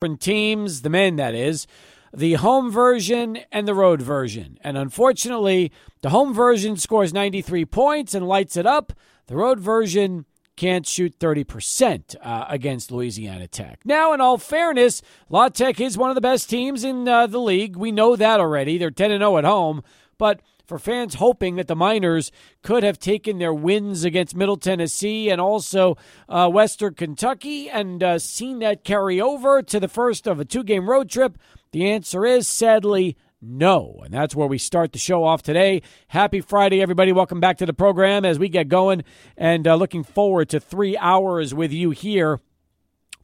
different teams, the men, that is, the home version and the road version. And unfortunately, the home version scores 93 points and lights it up. The road version can't shoot 30% uh, against Louisiana Tech. Now, in all fairness, La Tech is one of the best teams in uh, the league. We know that already. They're 10 0 at home. But for fans hoping that the Miners could have taken their wins against Middle Tennessee and also uh, Western Kentucky and uh, seen that carry over to the first of a two game road trip, the answer is sadly no. And that's where we start the show off today. Happy Friday, everybody. Welcome back to the program as we get going and uh, looking forward to three hours with you here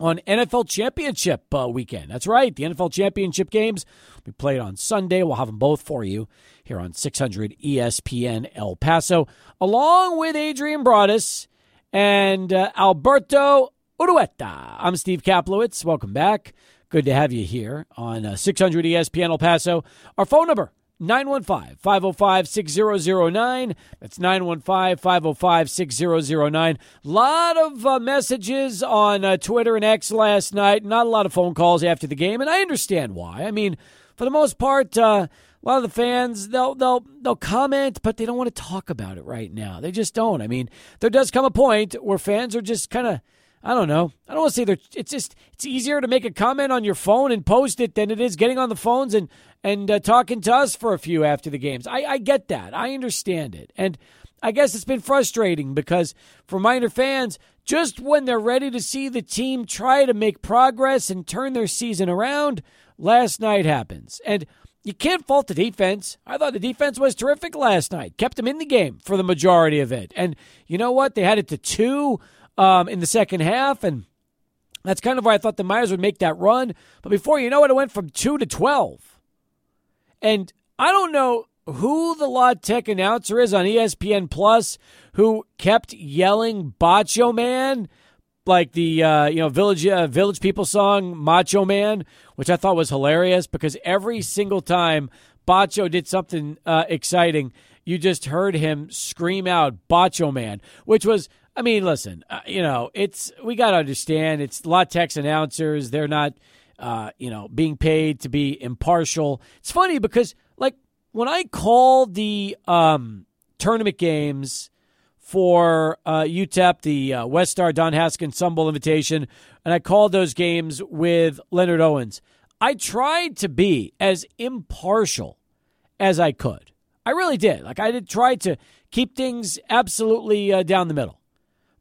on NFL Championship uh, weekend. That's right, the NFL Championship games we played on Sunday. We'll have them both for you here on 600 ESPN El Paso, along with Adrian Broadus and uh, Alberto Urueta. I'm Steve Kaplowitz. Welcome back. Good to have you here on uh, 600 ESPN El Paso. Our phone number, 915 505 6009. That's 915 505 6009. A lot of uh, messages on uh, Twitter and X last night. Not a lot of phone calls after the game, and I understand why. I mean, for the most part, uh, a lot of the fans they'll they'll they'll comment, but they don't want to talk about it right now. They just don't. I mean, there does come a point where fans are just kind of I don't know. I don't want to say they're. It's just it's easier to make a comment on your phone and post it than it is getting on the phones and and uh, talking to us for a few after the games. I, I get that. I understand it, and I guess it's been frustrating because for Miner fans, just when they're ready to see the team try to make progress and turn their season around, last night happens and. You can't fault the defense. I thought the defense was terrific last night. Kept them in the game for the majority of it. And you know what? They had it to two um, in the second half, and that's kind of why I thought the Miners would make that run. But before you know it, it went from two to twelve. And I don't know who the La Tech announcer is on ESPN Plus who kept yelling "Bacho Man." Like the uh, you know village uh, village people song Macho Man, which I thought was hilarious because every single time Batcho did something uh, exciting, you just heard him scream out Bacho Man, which was I mean, listen, uh, you know, it's we got to understand it's La Tech's announcers, they're not uh, you know being paid to be impartial. It's funny because like when I call the um, tournament games for uh, UTEP, the uh, West Star Don Haskins Sun Bowl invitation, and I called those games with Leonard Owens. I tried to be as impartial as I could. I really did. Like I did try to keep things absolutely uh, down the middle.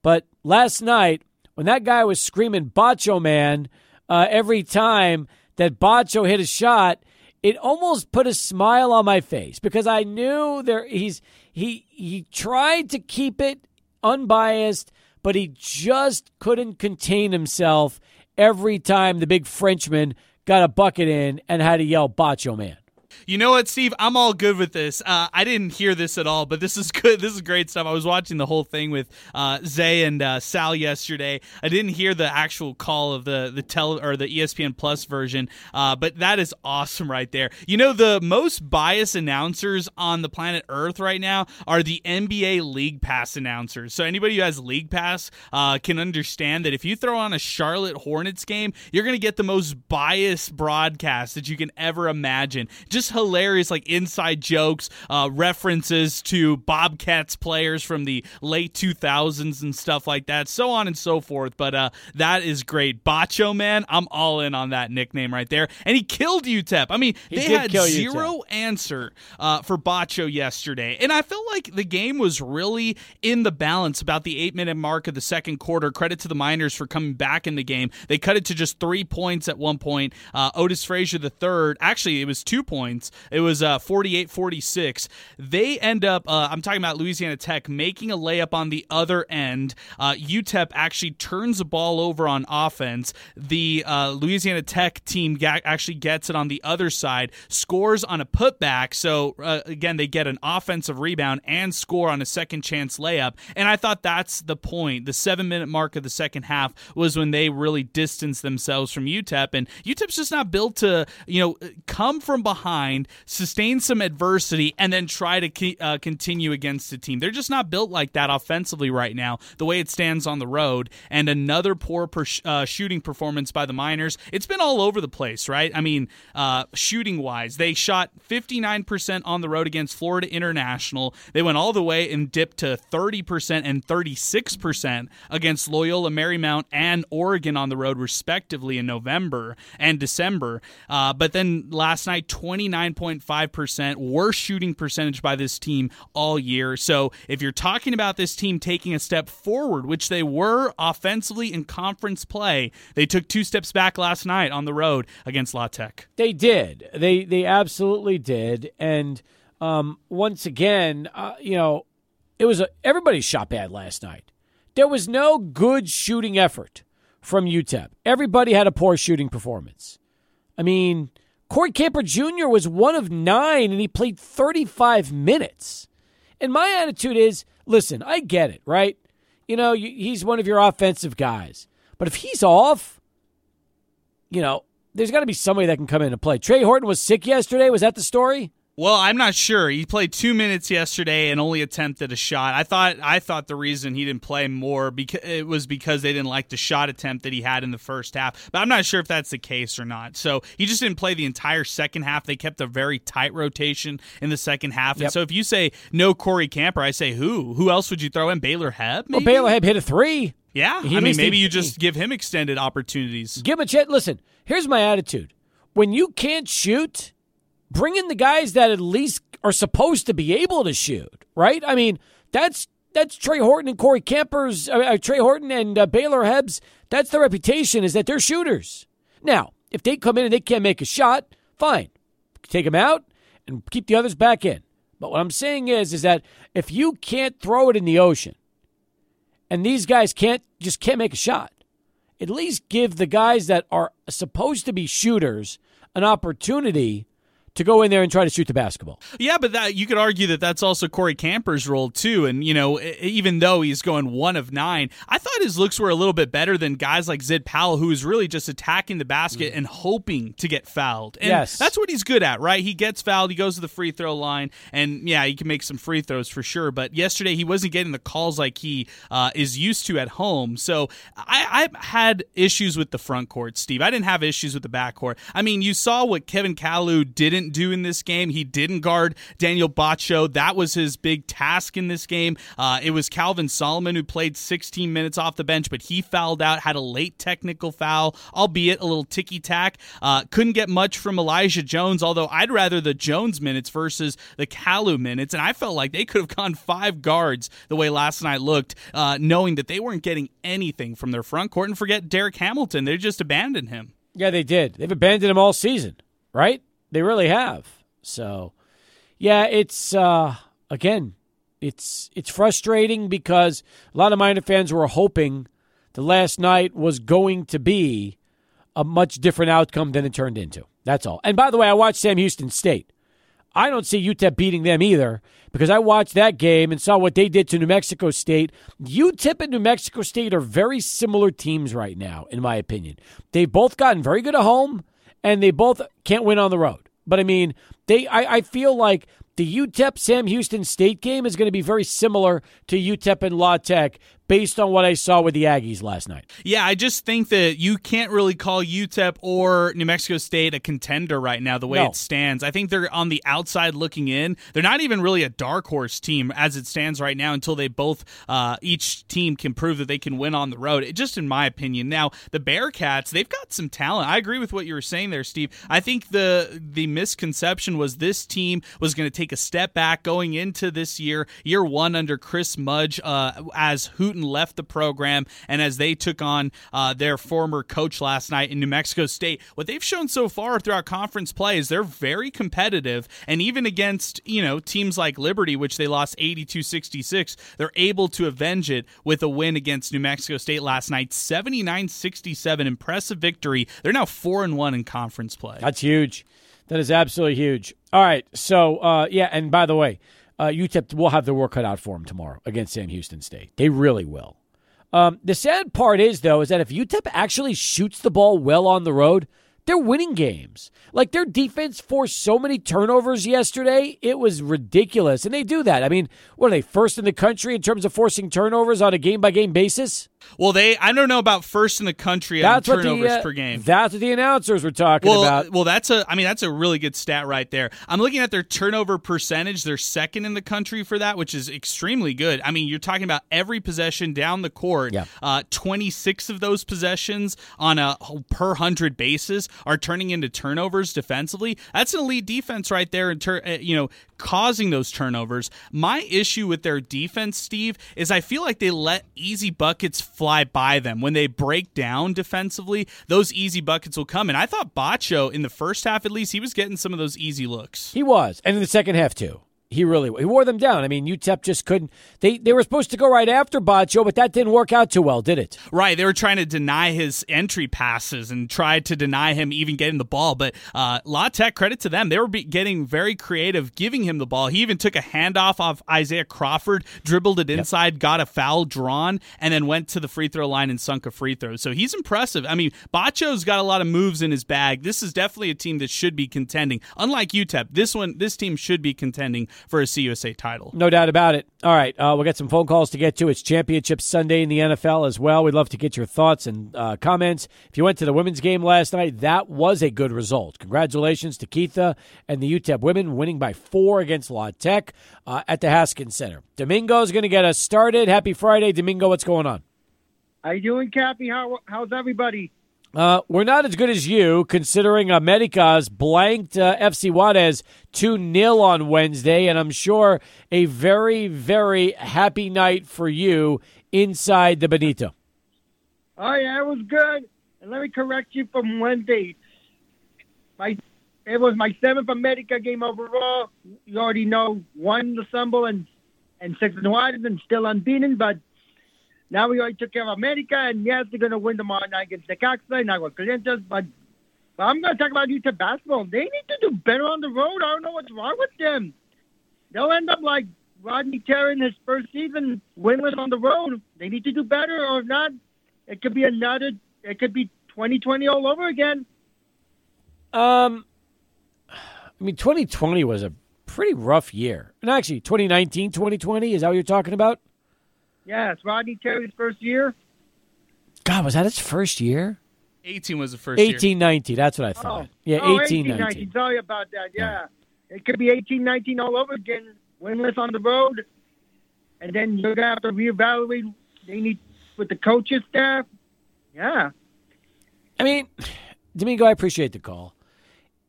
But last night, when that guy was screaming "Bacho Man" uh, every time that Batcho hit a shot, it almost put a smile on my face because I knew there he's he he tried to keep it unbiased, but he just couldn't contain himself every time the big Frenchman got a bucket in and had to yell "Bacho man." You know what, Steve? I'm all good with this. Uh, I didn't hear this at all, but this is good. This is great stuff. I was watching the whole thing with uh, Zay and uh, Sal yesterday. I didn't hear the actual call of the the tele or the ESPN Plus version, uh, but that is awesome right there. You know, the most biased announcers on the planet Earth right now are the NBA League Pass announcers. So anybody who has League Pass uh, can understand that if you throw on a Charlotte Hornets game, you're going to get the most biased broadcast that you can ever imagine. Just hilarious, like inside jokes, uh, references to Bobcats players from the late 2000s and stuff like that, so on and so forth. But uh, that is great. Bacho Man, I'm all in on that nickname right there. And he killed UTEP. I mean, he they had zero UTEP. answer uh, for Batcho yesterday. And I felt like the game was really in the balance about the eight minute mark of the second quarter. Credit to the Miners for coming back in the game. They cut it to just three points at one point. Uh, Otis Frazier the third, actually, it was two points points. It was uh, 48 46. They end up, uh, I'm talking about Louisiana Tech, making a layup on the other end. Uh, UTEP actually turns the ball over on offense. The uh, Louisiana Tech team ga- actually gets it on the other side, scores on a putback. So, uh, again, they get an offensive rebound and score on a second chance layup. And I thought that's the point. The seven minute mark of the second half was when they really distanced themselves from UTEP. And UTEP's just not built to, you know, come from behind grind, sustain some adversity, and then try to uh, continue against the team. They're just not built like that offensively right now, the way it stands on the road. And another poor per- uh, shooting performance by the Miners. It's been all over the place, right? I mean, uh, shooting wise, they shot 59% on the road against Florida International. They went all the way and dipped to 30% and 36% against Loyola Marymount and Oregon on the road, respectively, in November and December. Uh, but then last night, 29.5%, worst shooting percentage by this team all year. So if you're talking about this team taking a step forward, which they were offensively in conference play, they took two steps back last night on the road against La Tech. They did. They they absolutely did. And um, once again, uh, you know, it was a, everybody shot bad last night. There was no good shooting effort from UTEP. Everybody had a poor shooting performance. I mean, Corey Camper Jr. was one of nine and he played 35 minutes. And my attitude is listen, I get it, right? You know, he's one of your offensive guys. But if he's off, you know, there's got to be somebody that can come in and play. Trey Horton was sick yesterday. Was that the story? Well, I'm not sure. He played two minutes yesterday and only attempted a shot. I thought I thought the reason he didn't play more because it was because they didn't like the shot attempt that he had in the first half. But I'm not sure if that's the case or not. So he just didn't play the entire second half. They kept a very tight rotation in the second half. Yep. And so if you say no Corey Camper, I say who? Who else would you throw in? Baylor Hebb? Maybe? Well, Baylor Hebb hit a three. Yeah, he I mean maybe you just give him extended opportunities. Give him a chance. Listen, here's my attitude: when you can't shoot bring in the guys that at least are supposed to be able to shoot, right? I mean, that's that's Trey Horton and Corey Campers, uh, uh, Trey Horton and uh, Baylor Hebs. That's their reputation is that they're shooters. Now, if they come in and they can't make a shot, fine, take them out and keep the others back in. But what I'm saying is, is that if you can't throw it in the ocean, and these guys can't just can't make a shot, at least give the guys that are supposed to be shooters an opportunity to go in there and try to shoot the basketball. Yeah, but that you could argue that that's also Corey Camper's role too. And you know, even though he's going one of nine, I thought his looks were a little bit better than guys like Zid Powell, who is really just attacking the basket mm. and hoping to get fouled. And yes, that's what he's good at, right? He gets fouled, he goes to the free throw line, and yeah, he can make some free throws for sure. But yesterday, he wasn't getting the calls like he uh, is used to at home. So I, I had issues with the front court, Steve. I didn't have issues with the back court. I mean, you saw what Kevin Kalu didn't didn't do in this game. He didn't guard Daniel Batcho. That was his big task in this game. Uh, it was Calvin Solomon who played 16 minutes off the bench, but he fouled out, had a late technical foul, albeit a little ticky tack. Uh, couldn't get much from Elijah Jones, although I'd rather the Jones minutes versus the Kalu minutes. And I felt like they could have gone five guards the way last night looked, uh, knowing that they weren't getting anything from their front court. And forget Derek Hamilton, they just abandoned him. Yeah, they did. They've abandoned him all season, right? They really have. So, yeah, it's uh, again, it's it's frustrating because a lot of Miner fans were hoping the last night was going to be a much different outcome than it turned into. That's all. And by the way, I watched Sam Houston State. I don't see UTEP beating them either because I watched that game and saw what they did to New Mexico State. UTEP and New Mexico State are very similar teams right now, in my opinion. They've both gotten very good at home, and they both can't win on the road. But I mean, they I, I feel like the UTEP Sam Houston State game is going to be very similar to UTEP and La Tech based on what I saw with the Aggies last night. Yeah, I just think that you can't really call UTEP or New Mexico State a contender right now the way no. it stands. I think they're on the outside looking in. They're not even really a dark horse team as it stands right now until they both uh, each team can prove that they can win on the road. It, just in my opinion. Now the Bearcats, they've got some talent. I agree with what you were saying there, Steve. I think the the misconception was this team was going to take a step back going into this year, year one under Chris Mudge uh, as Hoot left the program, and as they took on uh, their former coach last night in New Mexico State, what they've shown so far throughout conference play is they're very competitive, and even against you know teams like Liberty, which they lost 82-66, they're able to avenge it with a win against New Mexico State last night, 79-67, impressive victory. They're now four and one in conference play. That's huge. That is absolutely huge. All right, so uh, yeah, and by the way uh, UTEP will have their work cut out for them tomorrow against Sam Houston State. They really will. Um, the sad part is, though, is that if UTEP actually shoots the ball well on the road, they're winning games. Like their defense forced so many turnovers yesterday, it was ridiculous. And they do that. I mean, what are they first in the country in terms of forcing turnovers on a game by game basis? Well, they I don't know about first in the country that's on turnovers the, uh, per game. That's what the announcers were talking well, about. Well, that's a I mean that's a really good stat right there. I'm looking at their turnover percentage. They're second in the country for that, which is extremely good. I mean, you're talking about every possession down the court. Yeah. Uh, 26 of those possessions on a per hundred basis are turning into turnovers defensively. That's an elite defense right there. In ter- uh, you know, causing those turnovers. My issue with their defense, Steve, is I feel like they let easy buckets fly by them. When they break down defensively, those easy buckets will come. And I thought Batcho, in the first half at least, he was getting some of those easy looks. He was. And in the second half, too. He really he wore them down. I mean, UTEP just couldn't. They they were supposed to go right after Batcho, but that didn't work out too well, did it? Right. They were trying to deny his entry passes and tried to deny him even getting the ball. But uh, La Tech, credit to them, they were be- getting very creative, giving him the ball. He even took a handoff off Isaiah Crawford, dribbled it inside, yep. got a foul drawn, and then went to the free throw line and sunk a free throw. So he's impressive. I mean, Batcho's got a lot of moves in his bag. This is definitely a team that should be contending. Unlike UTEP, this one, this team should be contending for a CUSA title. No doubt about it. All right, uh, we'll get some phone calls to get to. It's Championship Sunday in the NFL as well. We'd love to get your thoughts and uh, comments. If you went to the women's game last night, that was a good result. Congratulations to Keitha and the UTEP women winning by four against La Tech uh, at the Haskins Center. Domingo is going to get us started. Happy Friday, Domingo. What's going on? How you doing, Cappy? How, how's everybody? Uh, we're not as good as you, considering Americas blanked uh, FC Juarez 2 0 on Wednesday, and I'm sure a very, very happy night for you inside the Benito. Oh, yeah, it was good. And let me correct you from Wednesday. My, it was my seventh America game overall. You already know one Assemble and, and six Juarez and still unbeaten, but now we already took care of America, and yes, they're going to win tomorrow night against Necaxa and Aguascalientes, but, but I'm going to talk about UTEP basketball. They need to do better on the road. I don't know what's wrong with them. They'll end up like Rodney Terry in his first season, winless on the road. They need to do better, or if not, it could be another. It could be 2020 all over again. Um, I mean, 2020 was a pretty rough year, and actually, 2019, 2020 is that what you're talking about? Yeah, it's Rodney Terry's first year. God, was that his first year? 18 was the first 18, year. 19, that's what I thought. Oh. Yeah, oh, 18, 19. 19. Sorry about that. Yeah. yeah. It could be 18, 19 all over again, winless on the road. And then you're going to have to reevaluate. They need, with the coaches staff. Yeah. I mean, Domingo, I appreciate the call.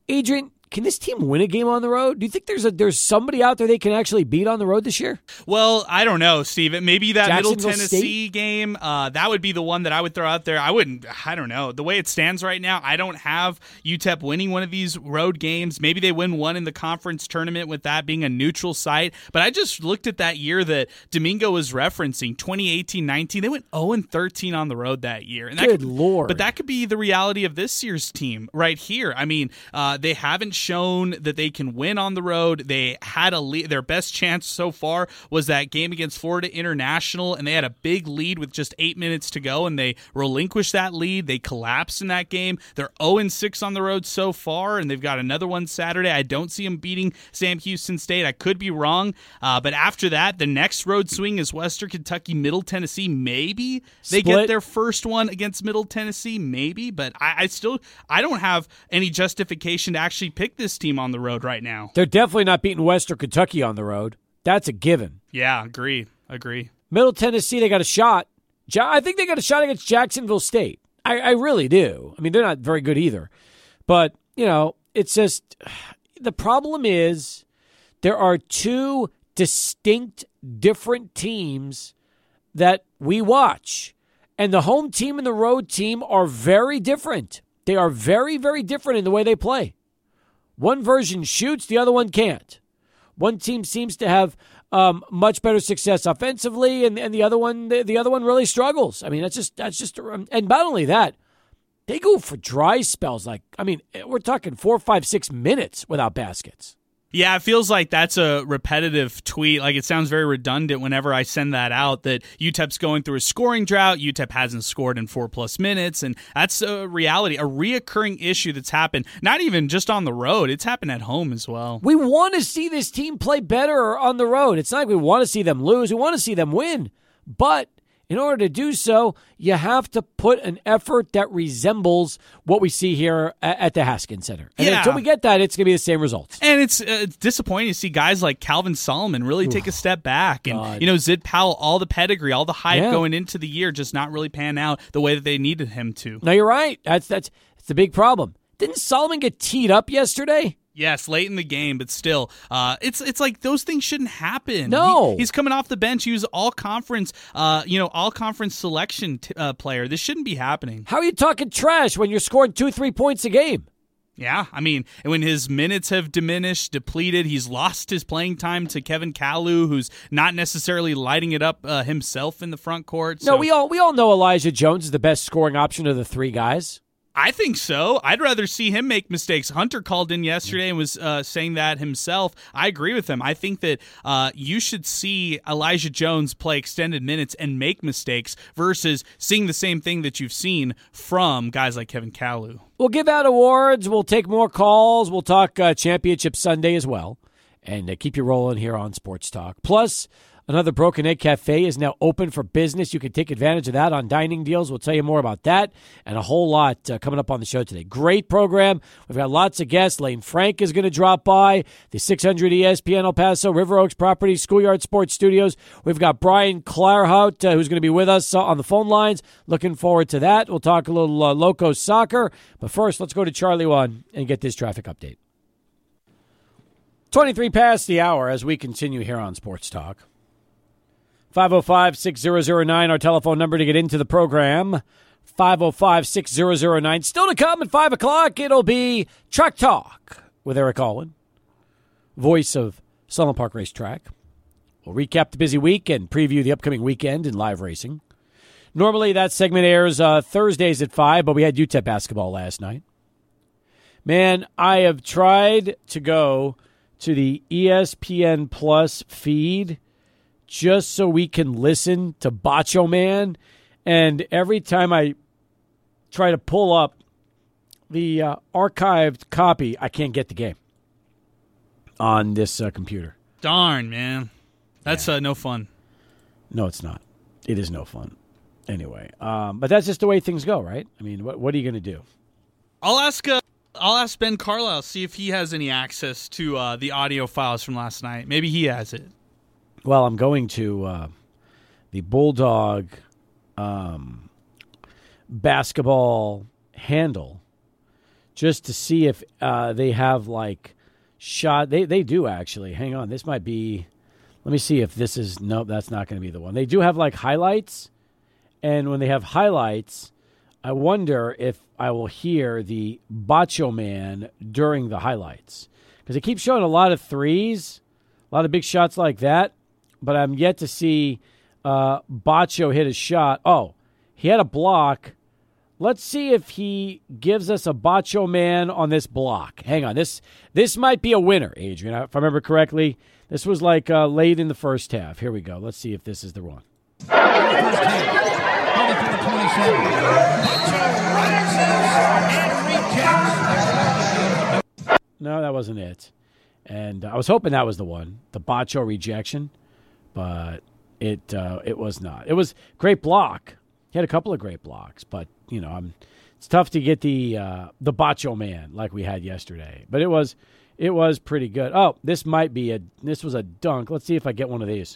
Adrian, can this team win a game on the road? Do you think there's a there's somebody out there they can actually beat on the road this year? Well, I don't know, Steve. Maybe that Middle Tennessee State? game. Uh, that would be the one that I would throw out there. I wouldn't. I don't know. The way it stands right now, I don't have UTEP winning one of these road games. Maybe they win one in the conference tournament with that being a neutral site. But I just looked at that year that Domingo was referencing, 2018-19. They went 0 and 13 on the road that year. And that Good could, lord! But that could be the reality of this year's team right here. I mean, uh, they haven't shown that they can win on the road. They had a lead. Their best chance so far was that game against Florida International, and they had a big lead with just eight minutes to go, and they relinquished that lead. They collapsed in that game. They're 0 6 on the road so far, and they've got another one Saturday. I don't see them beating Sam Houston State. I could be wrong, uh, but after that, the next road swing is Western Kentucky, Middle Tennessee. Maybe they Split. get their first one against Middle Tennessee. Maybe, but I, I still I don't have any justification to actually pick this team on the road right now. They're definitely not beating Western Kentucky on the road. That's a given. Yeah, agree. Agree. Middle Tennessee, they got a shot. I think they got a shot against Jacksonville State. I, I really do. I mean, they're not very good either. But, you know, it's just the problem is there are two distinct different teams that we watch. And the home team and the road team are very different. They are very, very different in the way they play. One version shoots, the other one can't. One team seems to have um, much better success offensively, and, and the other one the, the other one really struggles. I mean, that's just that's just and not only that, they go for dry spells. Like I mean, we're talking four, five, six minutes without baskets. Yeah, it feels like that's a repetitive tweet. Like it sounds very redundant whenever I send that out that UTEP's going through a scoring drought. UTEP hasn't scored in four plus minutes. And that's a reality, a reoccurring issue that's happened, not even just on the road, it's happened at home as well. We want to see this team play better on the road. It's not like we want to see them lose, we want to see them win. But in order to do so, you have to put an effort that resembles what we see here at the Haskins Center. And Yeah. until we get that, it's going to be the same results. And it's, uh, it's disappointing to see guys like Calvin Solomon really take a step back. And, God. you know, Zid Powell, all the pedigree, all the hype Yeah. going into the year, just not really pan out the way that they needed him to. No, you're right. That's that's that's the big problem. Didn't Solomon get teed up yesterday? Yes, late in the game, but still, uh, it's it's like those things shouldn't happen. No. He- he's coming off the bench. He was all conference, uh, you know, all conference selection t- uh, player. This shouldn't be happening. How are you talking trash when you're scoring two, three points a game? Yeah, I mean, when his minutes have diminished, depleted, he's lost his playing time to Kevin Kalu, who's not necessarily lighting it up uh, himself in the front court. No, we all we all know Elijah Jones is the best scoring option of the three guys. I think so. I'd rather see him make mistakes. Hunter called in yesterday and was uh, saying that himself. I agree with him. I think that uh, you should see Elijah Jones play extended minutes and make mistakes versus seeing the same thing that you've seen from guys like Kevin Kalu. We'll give out awards. We'll take more calls. We'll talk uh, Championship Sunday as well. And uh, keep you rolling here on Sports Talk. Plus, another Broken Egg Cafe is now open for business. You can take advantage of that on dining deals. We'll tell you more about that and a whole lot uh, coming up on the show today. Great program. We've got lots of guests. Lane Frank is going to drop by. The 600 ESPN El Paso River Oaks Property Schoolyard Sports Studios. We've got Brian Clarhaut, uh, who's going to be with us uh, on the phone lines. Looking forward to that. We'll talk a little uh, Loco soccer. But first, let's go to Charlie One and get this traffic update. 23 past the hour as we continue here on Sports Talk. 505 6009, our telephone number to get into the program. 505 6009. Still to come at 5 o'clock, it'll be Track Talk with Eric Alwan, voice of Sunland Park Racetrack. We'll recap the busy week and preview the upcoming weekend in live racing. Normally, that segment airs uh, Thursdays at 5, but we had UTEP basketball last night. Man, I have tried to go to the ESPN Plus feed just so we can listen to Bacho Man. And every time I try to pull up the uh, archived copy, I can't get the game on this uh, computer. Darn, man. That's uh, no fun. No, it's not. It is no fun. Anyway, um, but that's just the way things go, right? I mean, what, what are you going to do? I'll ask. Uh, I'll ask Ben Carlisle see if he has any access to uh, the audio files from last night. Maybe he has it. Well, I'm going to uh, the Bulldog um, basketball handle just to see if uh, they have like shot. They they do actually. Hang on, this might be. Let me see if this is. Nope, that's not going to be the one. They do have like highlights, and when they have highlights, I wonder if I will hear the Bacho Man during the highlights because they keep showing a lot of threes, a lot of big shots like that, but I'm yet to see uh, Batcho hit a shot. Oh, he had a block. Let's see if he gives us a Bacho Man on this block. Hang on, this this might be a winner, Adrian. If I remember correctly, this was like uh, late in the first half. Here we go. Let's see if this is the one. No, that wasn't it. And I was hoping that was the one, the Batcho rejection, but it uh, it was not. It was great block. He had a couple of great blocks, but you know, I'm, it's tough to get the uh, the Bacho man like we had yesterday. But it was it was pretty good. Oh, this might be a this was a dunk. Let's see if I get one of these.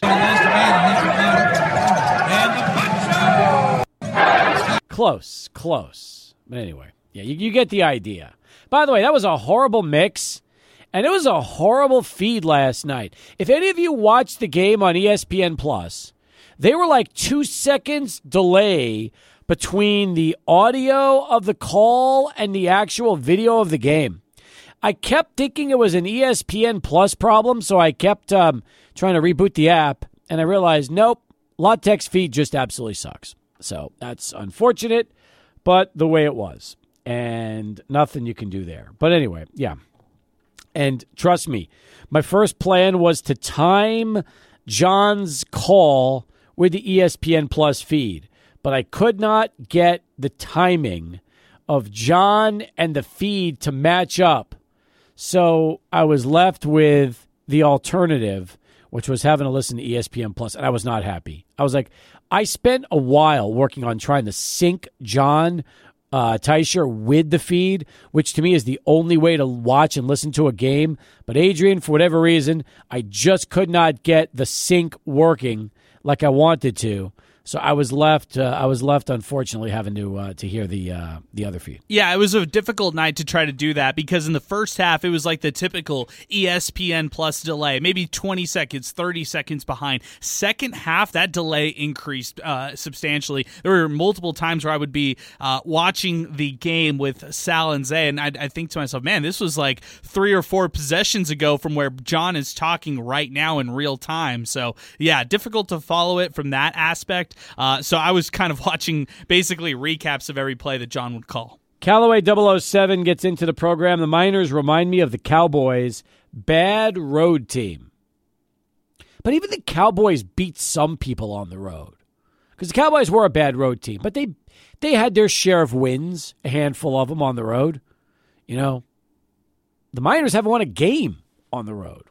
Close, close. But anyway, yeah, you, you get the idea. By the way, that was a horrible mix, and it was a horrible feed last night. If any of you watched the game on ESPN Plus, they were like two seconds delay between the audio of the call and the actual video of the game. I kept thinking it was an ESPN Plus problem, so I kept um, trying to reboot the app, and I realized nope, La Tech's feed just absolutely sucks. So that's unfortunate, but the way it was, and nothing you can do there. But anyway, yeah. And trust me, my first plan was to time John's call with the ESPN Plus feed, but I could not get the timing of John and the feed to match up. So I was left with the alternative, which was having to listen to ESPN Plus, and I was not happy. I was like, I spent a while working on trying to sync John uh, Teicher with the feed, which to me is the only way to watch and listen to a game. But Adrian, for whatever reason, I just could not get the sync working like I wanted to. So I was left. Uh, I was left, unfortunately, having to uh, to hear the uh, the other feed. Yeah, it was a difficult night to try to do that because in the first half it was like the typical ESPN Plus delay, maybe twenty seconds, thirty seconds behind. Second half, that delay increased uh, substantially. There were multiple times where I would be uh, watching the game with Sal and Zay, and I'd, I'd think to myself, "Man, this was like three or four possessions ago from where John is talking right now in real time." So yeah, difficult to follow it from that aspect. Uh, so I was kind of watching basically recaps of every play that John would call. Callaway 007 gets into the program. The Miners remind me of the Cowboys' bad road team. But even the Cowboys beat some people on the road. Because the Cowboys were a bad road team, but they they had their share of wins, a handful of them on the road. You know, the Miners haven't won a game on the road.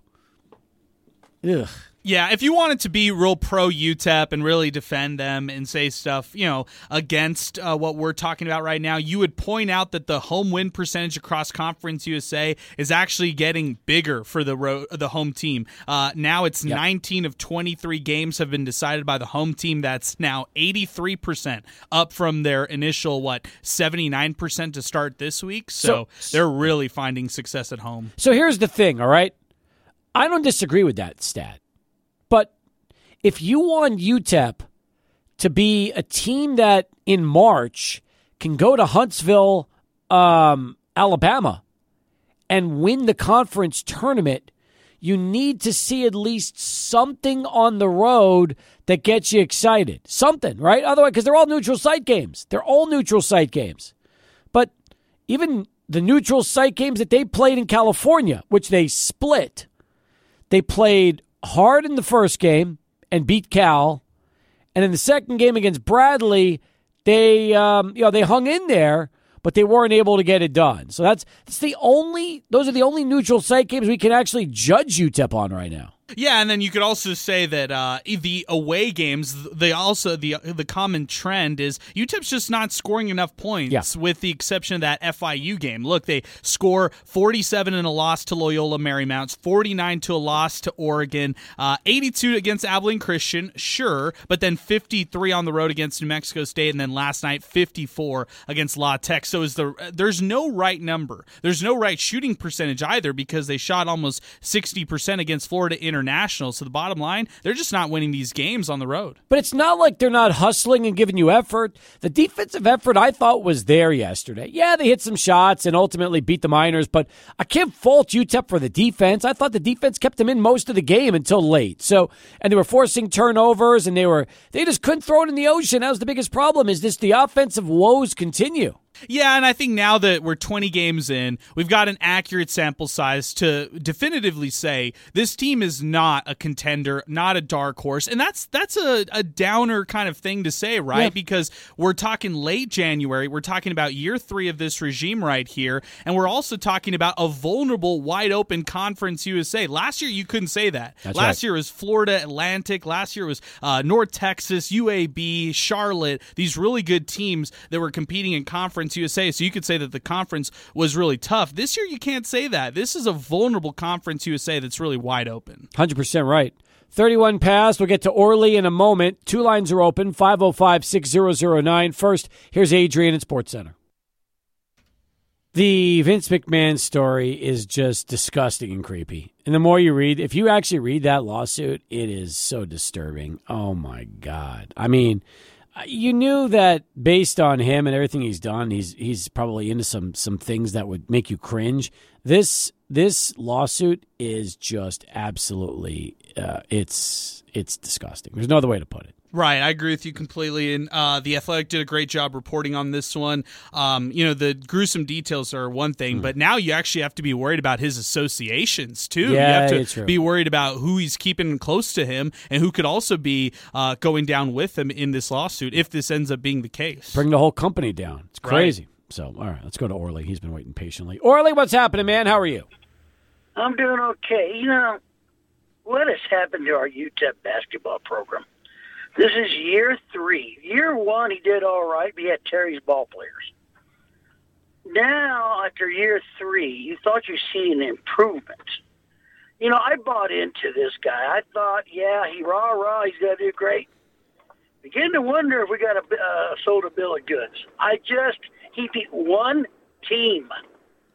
Ugh. Yeah, if you wanted to be real pro UTEP and really defend them and say stuff, you know, against uh, what we're talking about right now, you would point out that the home win percentage across Conference USA is actually getting bigger for the ro- the home team. Uh, now it's yep. 19 of 23 games have been decided by the home team. That's now 83 percent up from their initial what 79 percent to start this week. So, so they're really finding success at home. So here's the thing, all right. I don't disagree with that stat. But if you want UTEP to be a team that in March can go to Huntsville, um, Alabama, and win the conference tournament, you need to see at least something on the road that gets you excited. Something, right? Otherwise, because they're all neutral site games. They're all neutral site games. But even the neutral site games that they played in California, which they split, they played hard in the first game and beat Cal, and in the second game against Bradley, they um, you know they hung in there, but they weren't able to get it done. So that's that's the only those are the only neutral site games we can actually judge UTEP on right now. Yeah, and then you could also say that uh, the away games, they also the the common trend is UTEP's just not scoring enough points, yeah. with the exception of that FIU game. Look, they score 47 in a loss to Loyola Marymount, 49 to a loss to Oregon, uh, 82 against Abilene Christian, sure, but then 53 on the road against New Mexico State, and then last night 54 against La Tech. So is the there's no right number, there's no right shooting percentage either because they shot almost 60 percent against Florida Inter international. So the bottom line, they're just not winning these games on the road. But it's not like they're not hustling and giving you effort. The defensive effort I thought was there yesterday. Yeah, they hit some shots and ultimately beat the Miners, but I can't fault UTEP for the defense. I thought the defense kept them in most of the game until late. So, and they were forcing turnovers and they were they just couldn't throw it in the ocean. That was the biggest problem. Is this the offensive woes continue? Yeah, and I think now that we're 20 games in, we've got an accurate sample size to definitively say this team is not a contender, not a dark horse. And that's that's a, a downer kind of thing to say, right? Yeah. Because we're talking late January, we're talking about year 3 of this regime right here, and we're also talking about a vulnerable wide open conference USA. Last year you couldn't say that. That's last right. year was Florida Atlantic, last year was uh, North Texas, UAB, Charlotte, these really good teams that were competing in conference Conference USA, so you could say that the conference was really tough. This year, you can't say that. This is a vulnerable Conference USA that's really wide open. 100% right. 31 past. We'll get to Orly in a moment. Two lines are open 505 6009. First, here's Adrian at Sports Center. The Vince McMahon story is just disgusting and creepy. And the more you read, if you actually read that lawsuit, it is so disturbing. Oh my God. I mean, you knew that based on him and everything he's done, he's he's probably into some some things that would make you cringe. This this lawsuit is just absolutely uh, it's it's disgusting. There's no other way to put it. Right, I agree with you completely. And uh, the Athletic did a great job reporting on this one. Um, you know, the gruesome details are one thing, mm. but now you actually have to be worried about his associations too. Yeah, you have to be worried about who he's keeping close to him and who could also be uh, going down with him in this lawsuit if this ends up being the case. Bring the whole company down. It's crazy. Right. So, all right, let's go to Orly. He's been waiting patiently. Orly, what's happening, man? How are you? I'm doing okay. You know, what has happened to our UTEP basketball program? This is year three. Year one, he did all right. We had Terry's ball players. Now, after year three, you thought you'd see an improvement. You know, I bought into this guy. I thought, yeah, he rah rah, he's to do great. Begin to wonder if we got a uh, sold a bill of goods. I just he beat one team,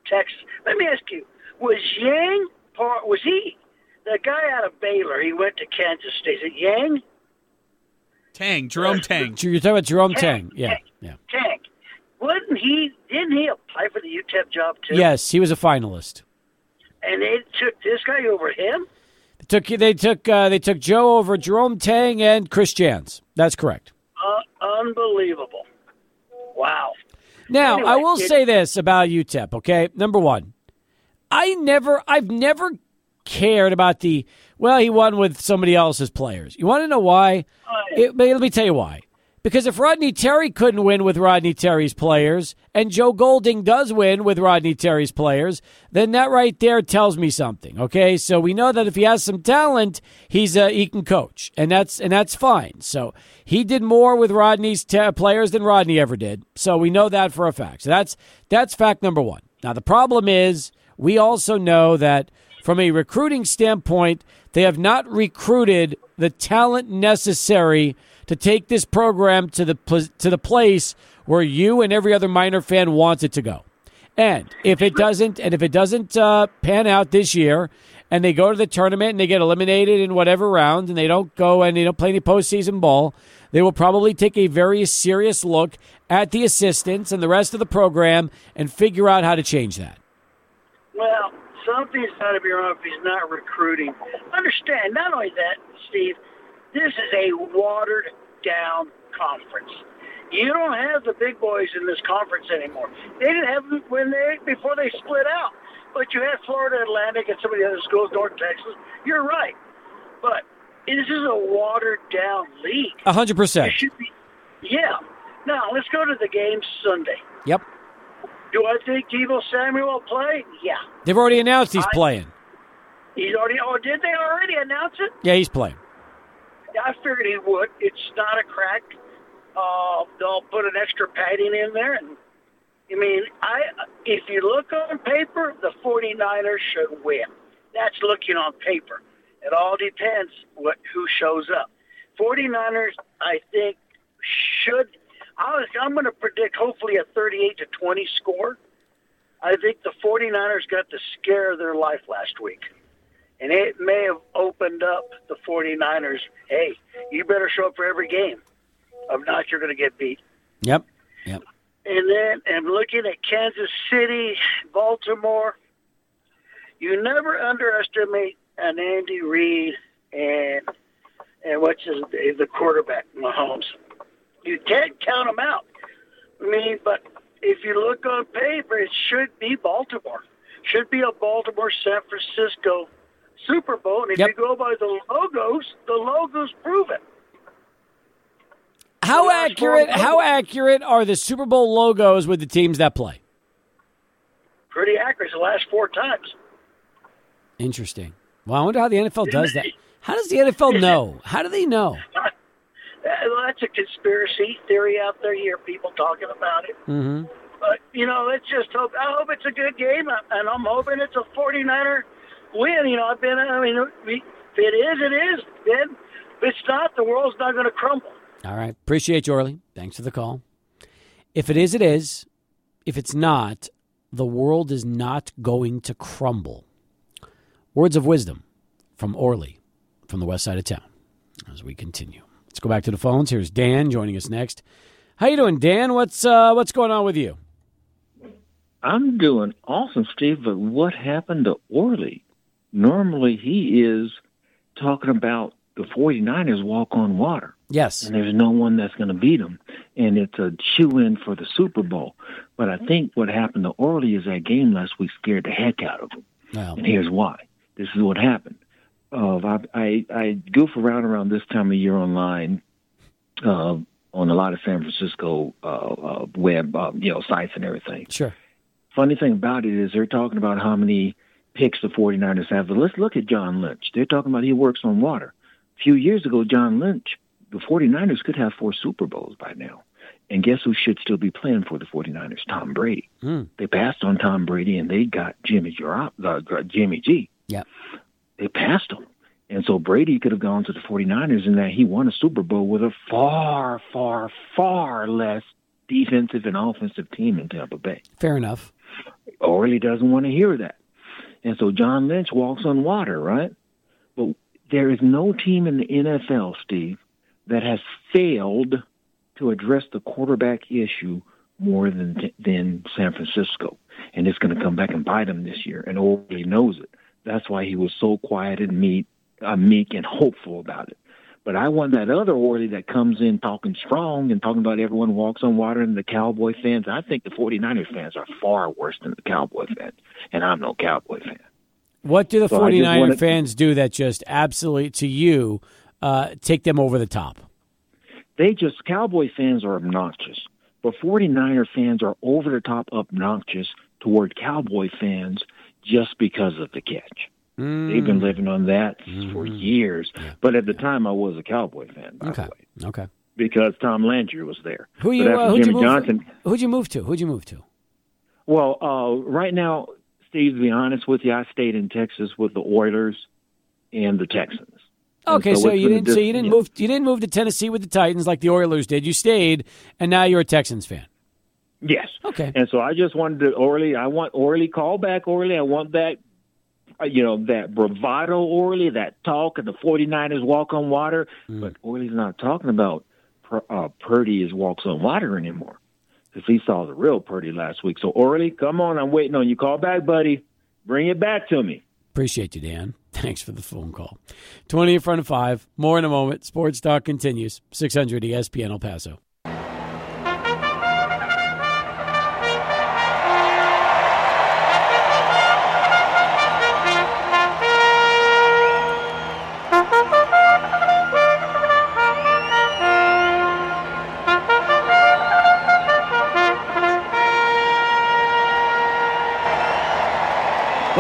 Texas. Let me ask you: Was Yang part? Was he the guy out of Baylor? He went to Kansas State. Is it Yang? Tang, Jerome Tang. You're talking about Jerome Tang. Tang. Yeah, Tang. yeah. Tang. Wouldn't he? Didn't he apply for the UTEP job too? Yes, he was a finalist. And they took this guy over him. They took they took uh, they took Joe over Jerome Tang and Chris Jans. That's correct. Uh, unbelievable! Wow. Now anyway, I will it, say this about UTEP. Okay, number one, I never I've never cared about the well, he won with somebody else's players. You want to know why? It, let me tell you why. Because if Rodney Terry couldn't win with Rodney Terry's players, and Joe Golding does win with Rodney Terry's players, then that right there tells me something. Okay, so we know that if he has some talent, he's uh, he can coach, and that's and that's fine. So he did more with Rodney's te- players than Rodney ever did. So we know that for a fact. So that's that's fact number one. Now the problem is we also know that from a recruiting standpoint, they have not recruited the talent necessary to take this program to the to the place where you and every other Miner fan wants it to go. And if it doesn't, and if it doesn't uh, pan out this year, and they go to the tournament and they get eliminated in whatever round, and they don't go and they don't play any postseason ball, they will probably take a very serious look at the assistants and the rest of the program and figure out how to change that. Well, something's got to be wrong if he's not recruiting. Understand, not only that, Steve, this is a watered down conference. You don't have the big boys in this conference anymore. They didn't have them when they before they split out. But you had Florida Atlantic and some of the other schools, North Texas. You're right, but this is a watered down league. A hundred percent. Yeah. Now let's go to the game Sunday. Yep. Do I think Deebo Samuel will play? Yeah. They've already announced he's I, playing. He's already. Oh, did they already announce it? Yeah, he's playing. I figured he would. It's not a crack. Uh, they'll put an extra padding in there, and I mean, I if you look on paper, the 49ers should win. That's looking on paper. It all depends what who shows up. 49ers, I think, should was, I'm going to predict hopefully a 38 to 20 score. I think the 49ers got the scare of their life last week. And it may have opened up the 49ers. Hey, you better show up for every game. If not, you're going to get beat. Yep. Yep. And then, and looking at Kansas City, Baltimore, you never underestimate an Andy Reid and and what's his the quarterback Mahomes you can't count them out. I mean, but if you look on paper, it should be Baltimore. Should be a Baltimore San Francisco Super Bowl. And if yep. you go by the logos, the logos prove it. How accurate? How accurate are the Super Bowl logos with the teams that play? Pretty accurate. The last four times. Interesting. Well, I wonder how the NFL does that. How does the NFL know? How do they know? Well, that's a conspiracy theory out there. You hear people talking about it. Mm-hmm. But, you know, let's just hope. I hope it's a good game, and I'm hoping it's a 49er win. You know, I've been, I mean, if it is, it is. Then if it's not, the world's not going to crumble. All right. Appreciate you, Orly. Thanks for the call. If it is, it is. If it's not, the world is not going to crumble. Words of wisdom from Orly from the west side of town as we continue. Let's go back to the phones. Here's Dan joining us next. How you doing, Dan? What's uh, what's going on with you? I'm doing awesome, Steve. But what happened to Orly? Normally, he is talking about the 49ers walk on water. Yes. and there's no one that's going to beat them. And it's a shoe in for the Super Bowl. But I think what happened to Orly is that game last week scared the heck out of him. Well, And here's why. This is what happened. Uh, I, I I goof around around this time of year online uh, on a lot of San Francisco uh, uh, web uh, you know sites and everything. sure. Funny thing about it is they're talking about how many picks the 49ers have. But let's look at John Lynch. They're talking about he works on water. A few years ago, John Lynch, the 49ers could have four Super Bowls by now. And guess who should still be playing for the 49ers? Tom Brady. Hmm. They passed on Tom Brady and they got Jimmy, Garopp- uh, Jimmy G. Yeah. They passed him. And so Brady could have gone to the 49ers in that he won a Super Bowl with a far, far, far less defensive and offensive team in Tampa Bay. Fair enough. Orly doesn't want to hear that. And so John Lynch walks on water, right? But there is no team in the NFL, Steve, that has failed to address the quarterback issue more than than San Francisco. And it's going to come back and bite them this year. And Orly knows it. That's why he was so quiet and meek, uh, meek and hopeful about it. But I want that other Orly that comes in talking strong and talking about everyone walks on water and the Cowboy fans. I think the 49ers fans are far worse than the Cowboy fans. And I'm no Cowboy fan. What do the So I just 49er wanted- fans do that just absolutely, to you, uh, take them over the top? They just, Cowboy fans are obnoxious. But 49er fans are over the top obnoxious toward Cowboy fans just because of the catch. They've been living on that for years. But at the time, I was a Cowboy fan, by Okay. the way, Okay. because Tom Landry was there. Who you, uh, who'd, you Johnson, who'd you move to? Who'd you move to? Well, uh, right now, Steve, to be honest with you, I stayed in Texas with the Oilers and the Texans. And Okay, so, it's you didn't. So you didn't yeah. move. You didn't move to Tennessee with the Titans like the Oilers did. You stayed, and now you're a Texans fan. Yes. Okay. And so I just wanted to Orly. I want Orly call back Orly. I want that, uh, you know, that bravado Orly, that talk, of the 49ers walk on water. Mm. But Orly's not talking about uh, Purdy is walks on water anymore because he saw the real Purdy last week. So Orly, come on, I'm waiting on you. Call back, buddy. Bring it back to me. Appreciate you, Dan. Thanks for the phone call. Twenty in front of five. More in a moment. Sports talk continues. Six hundred ESPN El Paso.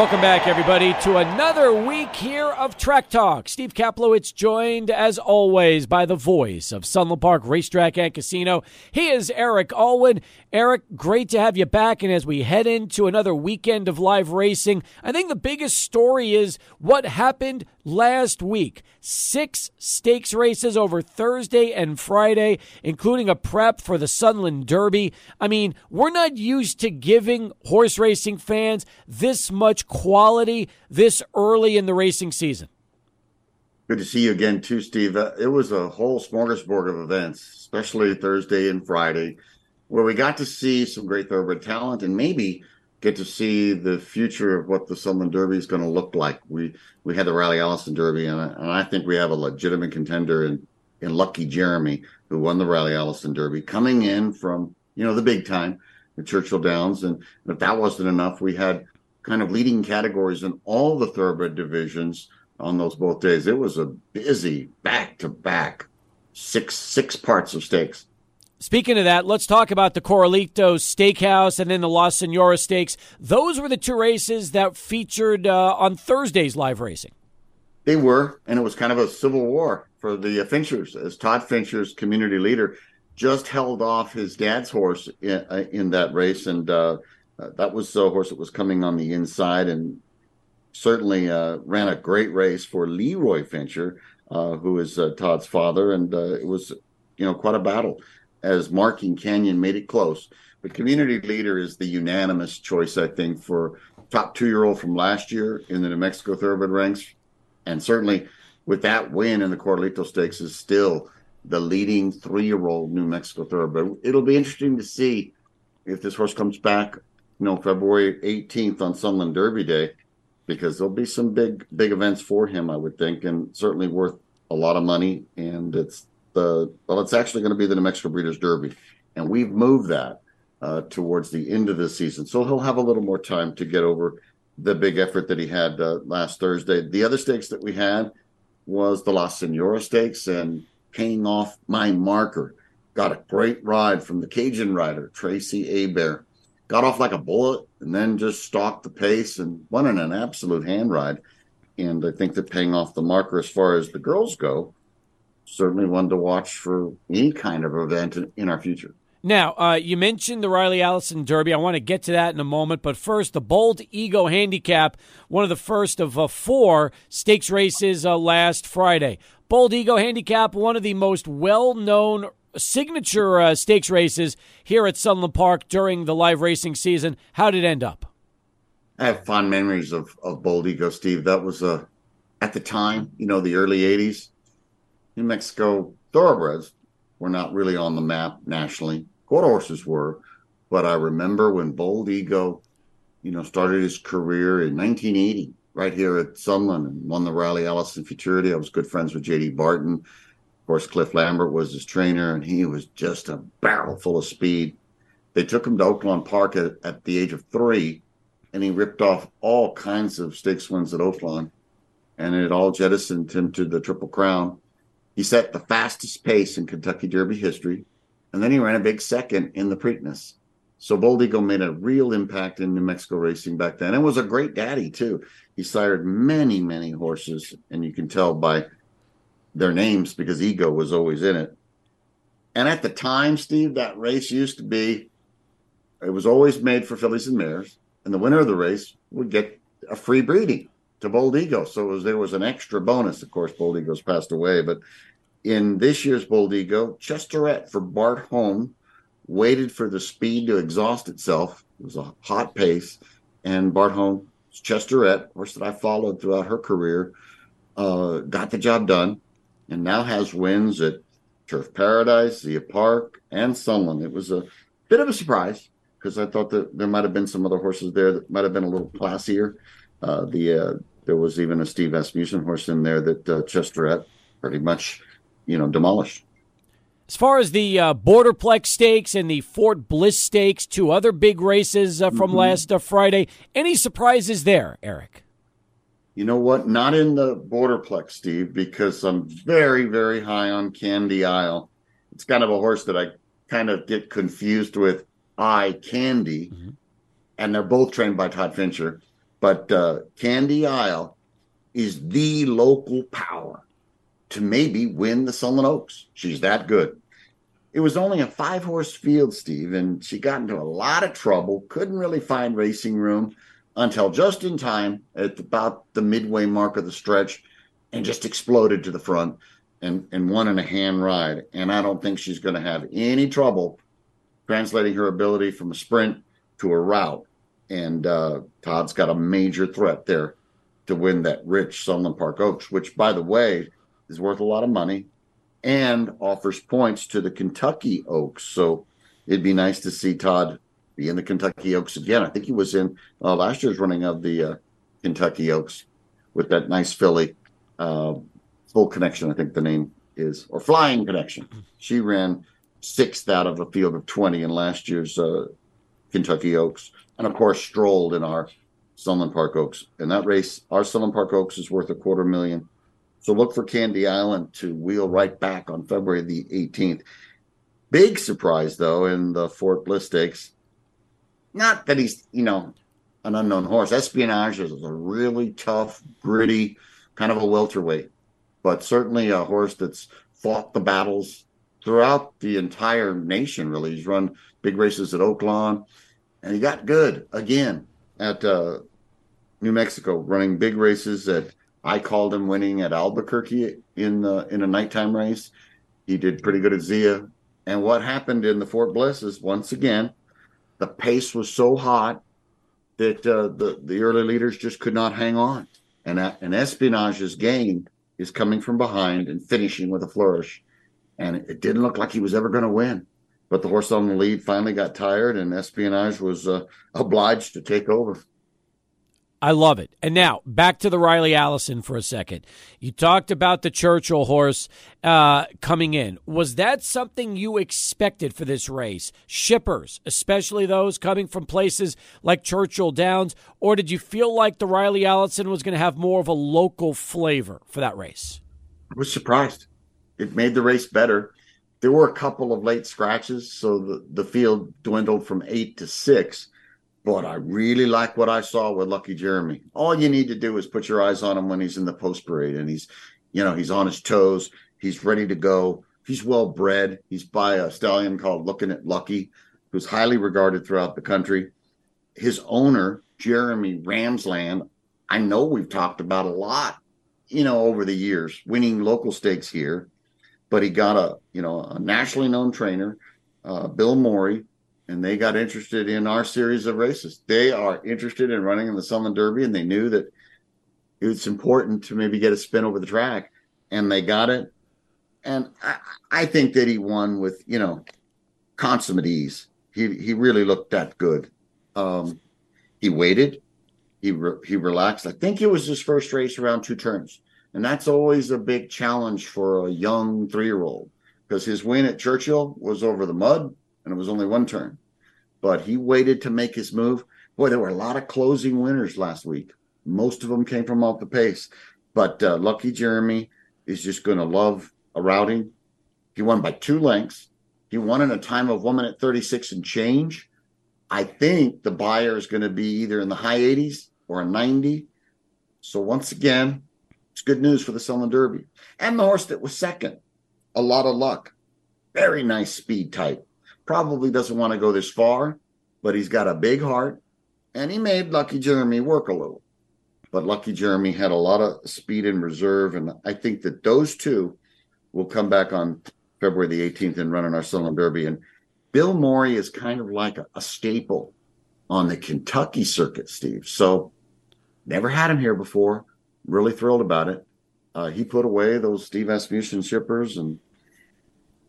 Welcome back, everybody, to another week here of Track Talk. Steve Kaplowitz joined, as always, by the voice of Sunland Park Racetrack and Casino. He is Eric Alwan. Eric, great to have you back. And as we head into another weekend of live racing, I think the biggest story is what happened last week. Six stakes races over Thursday and Friday, including a prep for the Sunland Derby. I mean, we're not used to giving horse racing fans this much quality this early in the racing season. Good to see you again, too, Steve. Uh, it was a whole smorgasbord of events, especially Thursday and Friday, where we got to see some great thoroughbred talent and maybe get to see the future of what the Sunland Derby is going to look like. We we had the Riley Allison Derby, and I, and I think we have a legitimate contender in in Lucky Jeremy, who won the Riley Allison Derby, coming in from you know the big time, the Churchill Downs, and if that wasn't enough, we had kind of leading categories in all the thoroughbred divisions on those both days. It was a busy back to back six six parts of stakes. Speaking of that, let's talk about the Corralito Stakes and then the La Senora Stakes. Those were the two races that featured uh, on Thursday's live racing. They were, and it was kind of a civil war for the Finchers, as Todd Fincher's community leader just held off his dad's horse in, uh, in that race, and uh, uh, that was a horse that was coming on the inside, and certainly uh, ran a great race for Leroy Fincher, uh, who is uh, Todd's father, and uh, it was, you know, quite a battle as Marking Canyon made it close. But community leader is the unanimous choice, I think, for top two-year-old from last year in the New Mexico Thoroughbred ranks, and certainly with that win in the Corralito Stakes is still the leading three-year-old New Mexico Thoroughbred. It'll be interesting to see if this horse comes back, you know, February 18th on Sunland Derby Day, because there'll be some big, big events for him, I would think, and certainly worth a lot of money. And it's the well, it's actually going to be the New Mexico Breeders' Derby, and we've moved that uh, towards the end of the season, so he'll have a little more time to get over the big effort that he had uh, last Thursday. The other stakes that we had was the La Senora Stakes and paying off my marker. Got a great ride from the Cajun rider Tracy Hebert. Got off like a bullet and then just stalked the pace and won in an absolute hand ride. And I think that paying off the marker as far as the girls go, certainly one to watch for any kind of event in our future. Now, uh, you mentioned the Riley Allison Derby. I want to get to that in a moment. But first, the Bold Ego Handicap, one of the first of uh, four stakes races uh, last Friday. Bold Ego Handicap, one of the most well known signature uh, stakes races here at Sunland Park during the live racing season. How did it end up? I have fond memories of, of Bold Ego, Steve. That was uh, at the time, you know, the early 80s. New Mexico thoroughbreds were not really on the map nationally quarter horses were. But I remember when Bold Ego, you know, started his career in 1980 right here at Sunland and won the Riley Allison Futurity. I was good friends with J.D. Barton. Of course, Cliff Lambert was his trainer, and he was just a barrel full of speed. They took him to Oaklawn Park at, at the age of three, and he ripped off all kinds of stakes wins at Oaklawn, and it all jettisoned him to the Triple Crown. He set the fastest pace in Kentucky Derby history and then he ran a big second in the Preakness. So Bold Ego made a real impact in New Mexico racing back then, and was a great daddy too. He sired many, many horses, and you can tell by their names because Ego was always in it. And at the time, Steve, that race used to be, it was always made for fillies and mares, and the winner of the race would get a free breeding to Bold Ego. So was, there was an extra bonus. Of course, Bold Ego's passed away, but in this year's Bold Ego, Chesterette for Bart Holm waited for the speed to exhaust itself. It was a hot pace, and Bart Holm, Chesterette, horse that I followed throughout her career, uh, got the job done, and now has wins at Turf Paradise, Zia Park, and Sunland. It was a bit of a surprise because I thought that there might have been some other horses there that might have been a little classier. Uh, the uh, there was even a Steve Asmussen horse in there that uh, Chesterette pretty much you know, demolished. As far as the uh, Borderplex Stakes and the Fort Bliss Stakes, two other big races uh, from mm-hmm. last uh, Friday, any surprises there, Eric? You know what? Not in the Borderplex, Steve, because I'm very, very high on Candy Isle. It's kind of a horse that I kind of get confused with Eye Candy, mm-hmm. and they're both trained by Todd Fincher. But uh, Candy Isle is the local power to maybe win the Sunland Oaks. She's that good. It was only a five horse field, Steve, and she got into a lot of trouble, couldn't really find racing room until just in time at about the midway mark of the stretch and just exploded to the front and, and won in a hand ride. And I don't think she's going to have any trouble translating her ability from a sprint to a route. And uh, Todd's got a major threat there to win that rich Sunland Park Oaks, which, by the way, is worth a lot of money and offers points to the Kentucky Oaks. So it'd be nice to see Todd be in the Kentucky Oaks again. I think he was in uh, last year's running of the uh, Kentucky Oaks with that nice filly, uh, Full Connection, I think the name is, or Flying Connection. She ran sixth out of a field of 20 in last year's uh, Kentucky Oaks. And of course, strolled in our Sunland Park Oaks. In that race, our Sunland Park Oaks is worth a quarter million. So look for Candy Isle to wheel right back on February the 18th. Big surprise, though, in the Fort Bliss Stakes. Not that he's, you know, an unknown horse. Espionage is a really tough, gritty, kind of a welterweight, but certainly a horse that's fought the battles throughout the entire nation, really. He's run big races at Oaklawn, and he got good again at uh, New Mexico, running big races at I called him winning at Albuquerque in the in a nighttime race. He did pretty good at Zia. And what happened in the Fort Bliss is once again, the pace was so hot that uh, the the early leaders just could not hang on. And uh, and Espionage's game is coming from behind and finishing with a flourish. And it, it didn't look like he was ever going to win. But the horse on the lead finally got tired, and Espionage was uh, obliged to take over. I love it. And now back to the Riley Allison for a second. You talked about the Churchill horse uh, coming in. Was that something you expected for this race? Shippers, especially those coming from places like Churchill Downs, or did you feel like the Riley Allison was going to have more of a local flavor for that race? I was surprised. It made the race better. There were a couple of late scratches, so the, the field dwindled from eight to six but I really like what I saw with Lucky Jeremy. All you need to do is put your eyes on him when he's in the post parade and he's, you know, he's on his toes. He's ready to go. He's well bred. He's by a stallion called Looking at Lucky, who's highly regarded throughout the country. His owner, Jeremy Ramsland, I know we've talked about a lot, you know, over the years, winning local stakes here. But he got a, you know, a nationally known trainer, uh, Bill Morey, and they got interested in our series of races. They are interested in running in the Sunland Derby, and they knew that it's important to maybe get a spin over the track, and they got it. And I, I think that he won with you know consummate ease. He he really looked that good. Um, he waited, he re, he relaxed. I think it was his first race around two turns, and that's always a big challenge for a young three year old because his win at Churchill was over the mud and it was only one turn. But he waited to make his move. Boy, there were a lot of closing winners last week. Most of them came from off the pace. But uh, Lucky Jeremy is just going to love a routing. He won by two lengths. He won in a time of one minute 36 and change. I think the Beyer is going to be either in the high 80s or a 90. So once again, it's good news for the Sunland Derby. And the horse that was second, a lot of luck. Very nice speed type probably doesn't want to go this far, but he's got a big heart and he made Lucky Jeremy work a little. But Lucky Jeremy had a lot of speed in reserve. And I think that those two will come back on February the 18th and run in our Sunland Derby. And Bill Morey is kind of like a, a staple on the Kentucky circuit, Steve. So never had him here before. Really thrilled about it. Uh, he put away those Steve Asmussen shippers and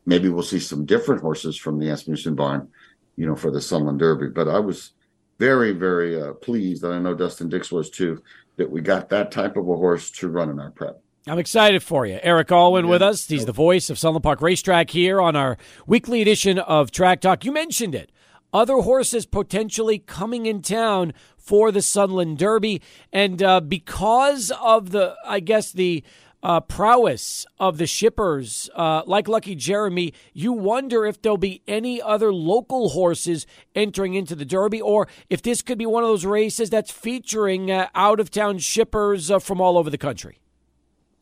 maybe we'll see some different horses from the Asmussen barn, you know, for the Sunland Derby. But I was very, very uh, pleased, and I know Dustin Dix was too, that we got that type of a horse to run in our prep. I'm excited for you. Eric Alwan yeah. with us. He's the voice of Sunland Park Racetrack here on our weekly edition of Track Talk. You mentioned it. Other horses potentially coming in town for the Sunland Derby. And uh, because of the, I guess, the uh, prowess of the shippers, uh, like Lucky Jeremy, you wonder if there'll be any other local horses entering into the Derby, or if this could be one of those races that's featuring uh, out of town shippers uh, from all over the country.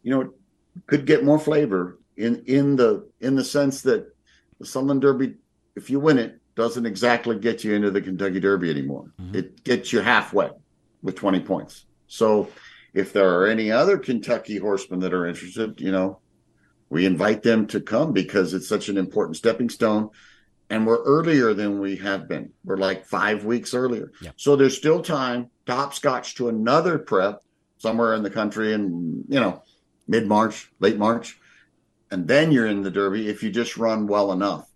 You know, it could get more flavor in in the in the sense that the Sunland Derby, if you win it, doesn't exactly get you into the Kentucky Derby anymore. Mm-hmm. It gets you halfway with twenty points. So if there are any other Kentucky horsemen that are interested, you know, we invite them to come because it's such an important stepping stone. And we're earlier than we have been. We're like five weeks earlier. So there's still time to hopscotch to another prep somewhere in the country in, you know, mid March, late March. And then you're in the Derby if you just run well enough.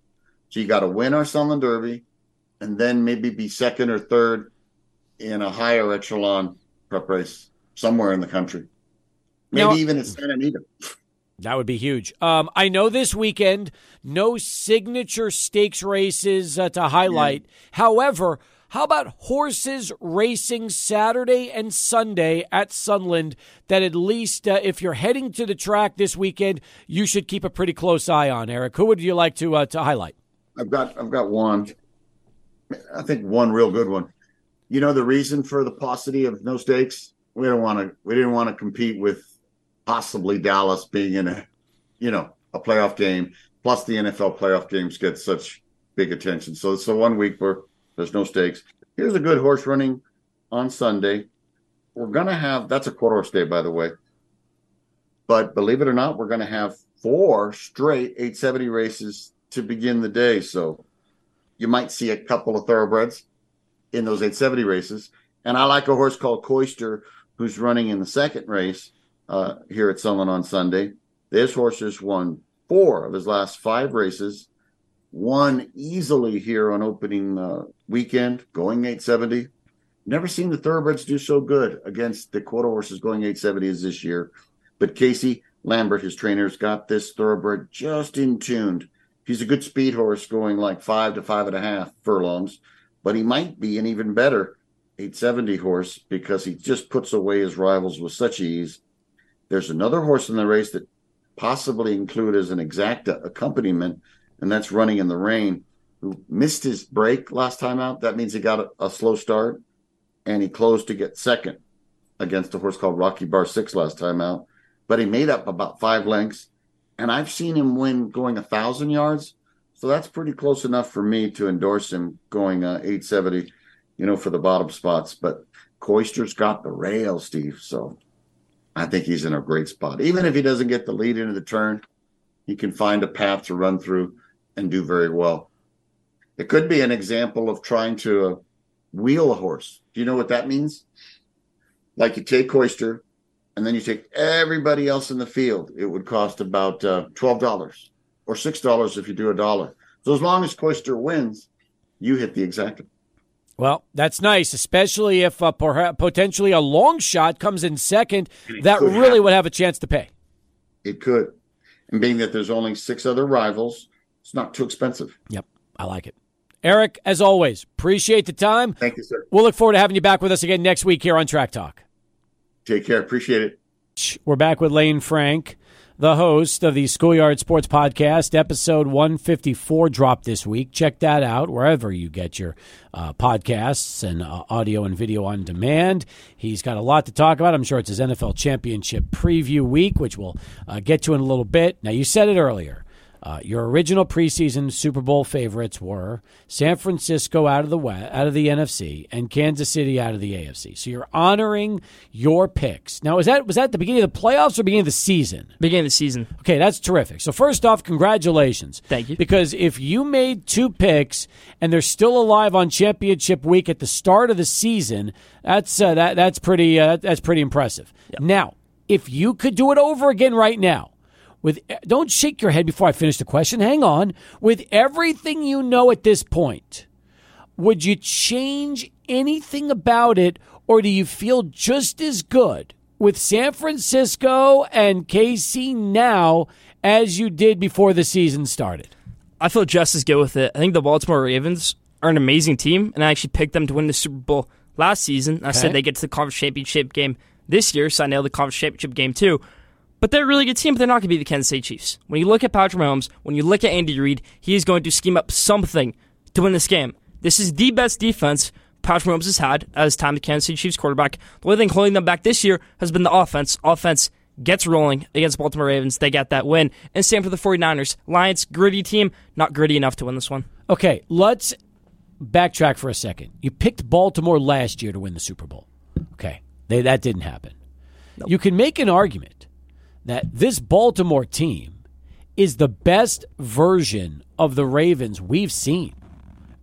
So you got to win our Sunland Derby and then maybe be second or third in a higher echelon prep race somewhere in the country. Maybe now, even at Santa Anita. That would be huge. Um, I know this weekend, no signature stakes races uh, to highlight. Yeah. However, how about horses racing Saturday and Sunday at Sunland that at least uh, if you're heading to the track this weekend, you should keep a pretty close eye on, Eric? Who would you like to uh, to highlight? I've got I've got one. I think one real good one. You know the reason for the paucity of no stakes? We don't want to we didn't want to compete with possibly Dallas being in a you know a playoff game. Plus the NFL playoff games get such big attention. So it's the one week where there's no stakes. Here's a good horse running on Sunday. We're gonna have that's a quarter horse day, by the way. But believe it or not, we're gonna have four straight 870 races to begin the day. So you might see a couple of thoroughbreds in those 870 races. And I like a horse called Coister, who's running in the second race uh, here at Sunland on Sunday. This horse has won four of his last five races, won easily here on opening uh, weekend, going 870. Never seen the thoroughbreds do so good against the quarter horses going 870 as this year. But Casey Lambert, his trainer's got this thoroughbred just in tuned. He's a good speed horse going like five to five and a half furlongs, but he might be an even better 870 horse because he just puts away his rivals with such ease. There's another horse in the race that possibly include as an exacta accompaniment, and that's running in the rain, who missed his break last time out. That means he got a, a slow start and he closed to get second against a horse called Rocky Bar Six last time out. But he made up about five lengths, and I've seen him win going a thousand yards. So that's pretty close enough for me to endorse him going uh, 870, you know, for the bottom spots. But Coister's got the rail, Steve. So I think he's in a great spot. Even if he doesn't get the lead into the turn, he can find a path to run through and do very well. It could be an example of trying to uh, wheel a horse. Do you know what that means? Like you take Coister and then you take everybody else in the field. It would cost about uh, $12 or $6 if you do a dollar. So as long as Coister wins, you hit the exacta. Well, that's nice, especially if uh, potentially a long shot comes in second. That really happen. would have a chance to pay. It could. And being that there's only six other rivals, it's not too expensive. Yep, I like it. Eric, as always, appreciate the time. Thank you, sir. We'll look forward to having you back with us again next week here on Track Talk. Take care. Appreciate it. We're back with Lane Frank, the host of the Schoolyard Sports Podcast. Episode 154 dropped this week. Check that out wherever you get your uh, podcasts and uh, audio and video on demand. He's got a lot to talk about. I'm sure it's his NFL Championship preview week, which we'll uh, get to in a little bit. Now, you said it earlier. Uh, your original preseason Super Bowl favorites were San Francisco out of the West, out of the NFC and Kansas City out of the AFC. So you're honoring your picks. Now, was that was that the beginning of the playoffs or beginning of the season? Beginning of the season. Okay, that's terrific. So first off, congratulations. Thank you. Because if you made two picks and they're still alive on championship week at the start of the season, that's uh, that that's pretty uh, that's pretty impressive. Yep. Now, if you could do it over again right now with don't shake your head before I finish the question. Hang on. With everything you know at this point, would you change anything about it or do you feel just as good with San Francisco and KC now as you did before the season started? I feel just as good with it. I think the Baltimore Ravens are an amazing team, and I actually picked them to win the Super Bowl last season. I said they get to the conference championship game this year, so I nailed the conference championship game too. But they're a really good team, but they're not going to be the Kansas City Chiefs. When you look at Patrick Mahomes, when you look at Andy Reid, he is going to scheme up something to win this game. This is the best defense Patrick Mahomes has had as time the Kansas City Chiefs quarterback. The only thing holding them back this year has been the offense. Offense gets rolling against Baltimore Ravens. They get that win. And same for the 49ers. Lions, gritty team, not gritty enough to win this one. Okay, let's backtrack for a second. You picked Baltimore last year to win the Super Bowl. Okay, they, that didn't happen. Nope. You can make an argument that this Baltimore team is the best version of the Ravens we've seen.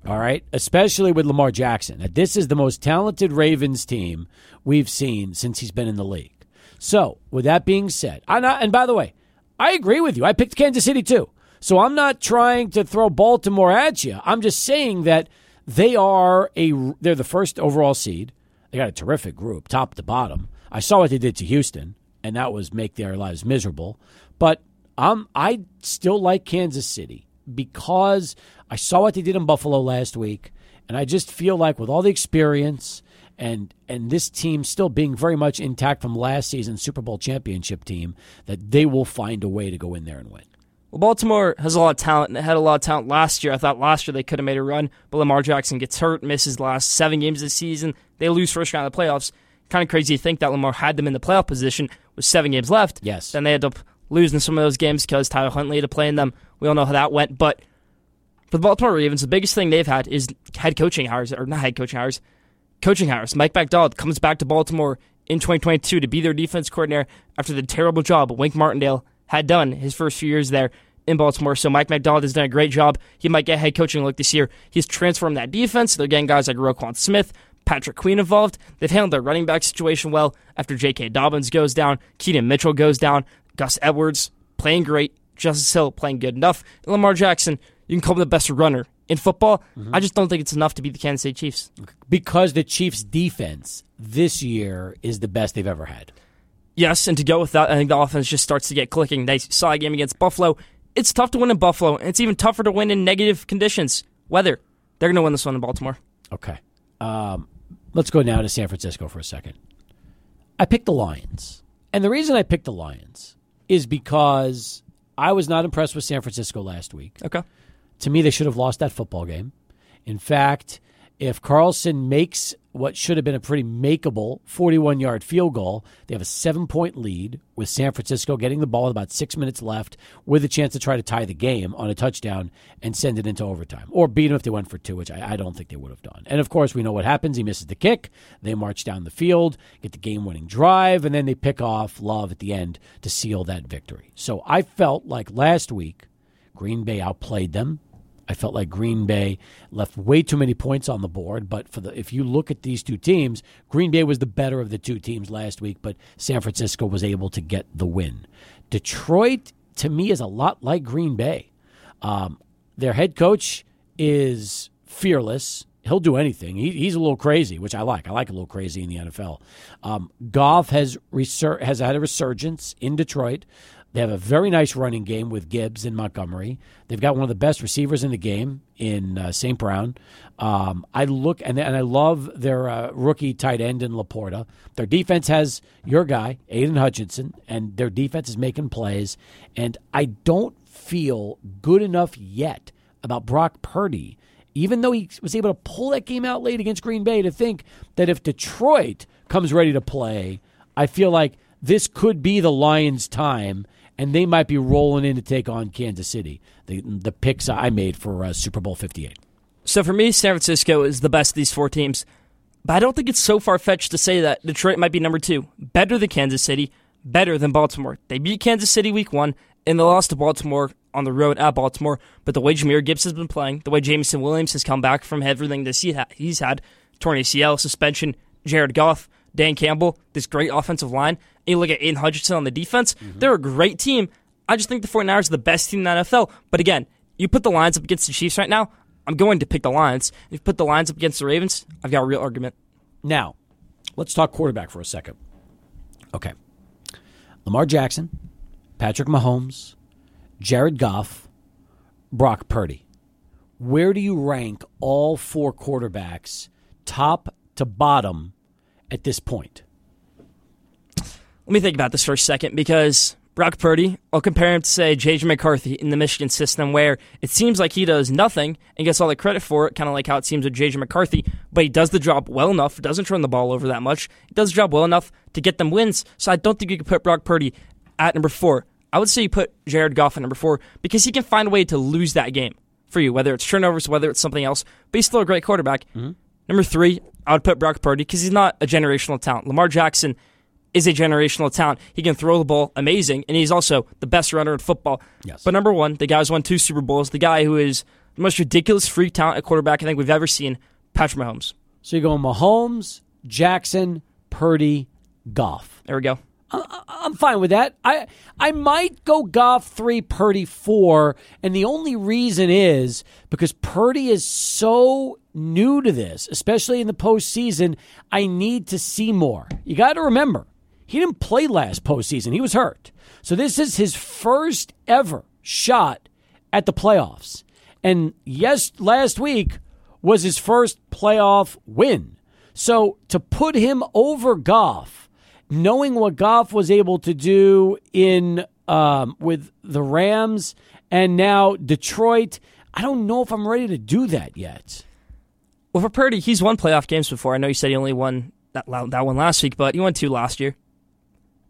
All right, especially with Lamar Jackson. That this is the most talented Ravens team we've seen since he's been in the league. So, with that being said, I and by the way, I agree with you. I picked Kansas City too. So I'm not trying to throw Baltimore at you. I'm just saying that they are a they're the first overall seed. They got a terrific group, top to bottom. I saw what they did to Houston and that was make their lives miserable. But um, I still like Kansas City because I saw what they did in Buffalo last week, and I just feel like with all the experience and and this team still being very much intact from last season's Super Bowl championship team, that they will find a way to go in there and win. Well, Baltimore has a lot of talent and had a lot of talent last year. I thought last year they could have made a run, but Lamar Jackson gets hurt, misses the last seven games of the season. They lose first round of the playoffs. Kind of crazy to think that Lamar had them in the playoff position with seven games left. Yes. Then they ended up losing some of those games because Tyler Huntley had to play in them. We all know how that went. But for the Baltimore Ravens, the biggest thing they've had is head coaching hires, or not head coaching hires, coaching hires. Mike Macdonald comes back to Baltimore in 2022 to be their defense coordinator after the terrible job Wink Martindale had done his first few years there in Baltimore. So Mike Macdonald has done a great job. He might get head coaching look this year. He's transformed that defense. They're getting guys like Roquan Smith, Patrick Queen involved. They've handled their running back situation well after J.K. Dobbins goes down, Keaton Mitchell goes down, Gus Edwards playing great, Justice Hill playing good enough, and Lamar Jackson, you can call him the best runner in football. I just don't think it's enough to beat the Kansas City Chiefs. Because the Chiefs' defense this year is the best they've ever had. Yes, and to go with that, I think the offense just starts to get clicking. They saw a game against Buffalo. It's tough to win in Buffalo, and it's even tougher to win in negative conditions. Weather. They're going to win this one in Baltimore. Okay. Um, let's go now to San Francisco for a second. I picked the Lions. And the reason I picked the Lions is because I was not impressed with San Francisco last week. Okay. To me, they should have lost that football game. In fact, if Carlson makes what should have been a pretty makeable 41 yard field goal, they have a seven point lead with San Francisco getting the ball with about six minutes left with a chance to try to tie the game on a touchdown and send it into overtime or beat them if they went for two, which I, I don't think they would have done. And of course, we know what happens. He misses the kick. They march down the field, get the game winning drive, and then they pick off Love at the end to seal that victory. So I felt like last week, Green Bay outplayed them. I felt like Green Bay left way too many points on the board. But for the if you look at these two teams, Green Bay was the better of the two teams last week, but San Francisco was able to get the win. Detroit, to me, is a lot like Green Bay. Um, their head coach is fearless. He'll do anything. He, he's a little crazy, which I like. I like a little crazy in the NFL. Um, Goff has resur- has had a resurgence in Detroit. They have a very nice running game with Gibbs and Montgomery. They've got one of the best receivers in the game in uh, St. Brown. Um, I look and, and I love their uh, rookie tight end in LaPorta. Their defense has your guy, Aidan Hutchinson, and their defense is making plays. And I don't feel good enough yet about Brock Purdy, even though he was able to pull that game out late against Green Bay, to think that if Detroit comes ready to play, I feel like this could be the Lions' time and they might be rolling in to take on Kansas City. The the picks I made for uh, Super Bowl Fifty Eight. So for me, San Francisco is the best of these four teams, but I don't think it's so far fetched to say that Detroit might be number two, better than Kansas City, better than Baltimore. They beat Kansas City week one, and they lost to Baltimore on the road at Baltimore. But the way Jahmyr Gibbs has been playing, the way Jameson Williams has come back from everything this he's had, torn ACL, suspension, Jared Goff, Dan Campbell, this great offensive line. You look at Aidan Hutchinson on the defense, mm-hmm. they're a great team. I just think the 49ers are the best team in the NFL. But again, you put the Lions up against the Chiefs right now, I'm going to pick the Lions. If you put the Lions up against the Ravens, I've got a real argument. Now, let's talk quarterback for a second. Okay. Lamar Jackson, Patrick Mahomes, Jared Goff, Brock Purdy. Where do you rank all four quarterbacks, top to bottom, at this point? Let me think about this for a second because Brock Purdy, I'll compare him to, say, J.J. McCarthy in the Michigan system, where it seems like he does nothing and gets all the credit for it, kind of like how it seems with J.J. McCarthy, but he does the job well enough, doesn't turn the ball over that much, he does the job well enough to get them wins. So I don't think you could put Brock Purdy at number four. I would say you put Jared Goff at number four because he can find a way to lose that game for you, whether it's turnovers, whether it's something else, but he's still a great quarterback. Mm-hmm. Number three, I would put Brock Purdy because he's not a generational talent. Lamar Jackson is a generational talent. He can throw the ball amazing, and he's also the best runner in football. Yes. But number one, the guy who's won two Super Bowls, the guy who is the most ridiculous freak talent at quarterback I think we've ever seen, Patrick Mahomes. So you're going Mahomes, Jackson, Purdy, Goff. There we go. I'm fine with that. I I might go Goff three, Purdy four, and the only reason is because Purdy is so new to this, especially in the postseason. I need to see more. You got to remember, he didn't play last postseason; he was hurt. So this is his first ever shot at the playoffs, and yes, last week was his first playoff win. So to put him over Goff knowing what Goff was able to do in um, with the Rams and now Detroit, I don't know if I'm ready to do that yet. Well, for Purdy, he's won playoff games before. I know you said he only won that that one last week, but he won two last year.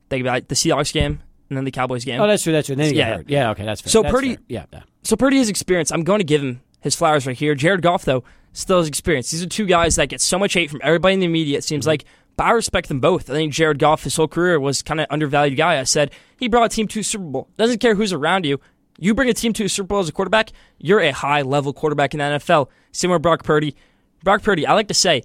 Think about the Seahawks game and then the Cowboys game. Oh, that's true. That's true. then he yeah, yeah. Okay, that's fair. So that's Purdy, fair. yeah, yeah. So Purdy has experience. I'm going to give him his flowers right here. Jared Goff, though, still has experience. These are two guys that get so much hate from everybody in the media. It seems mm-hmm. like but I respect them both. I think Jared Goff, his whole career, was kind of undervalued guy. I said he brought a team to a Super Bowl. Doesn't care who's around you. You bring a team to a Super Bowl as a quarterback, you're a high level quarterback in the NFL. With Brock Purdy. Brock Purdy, I like to say,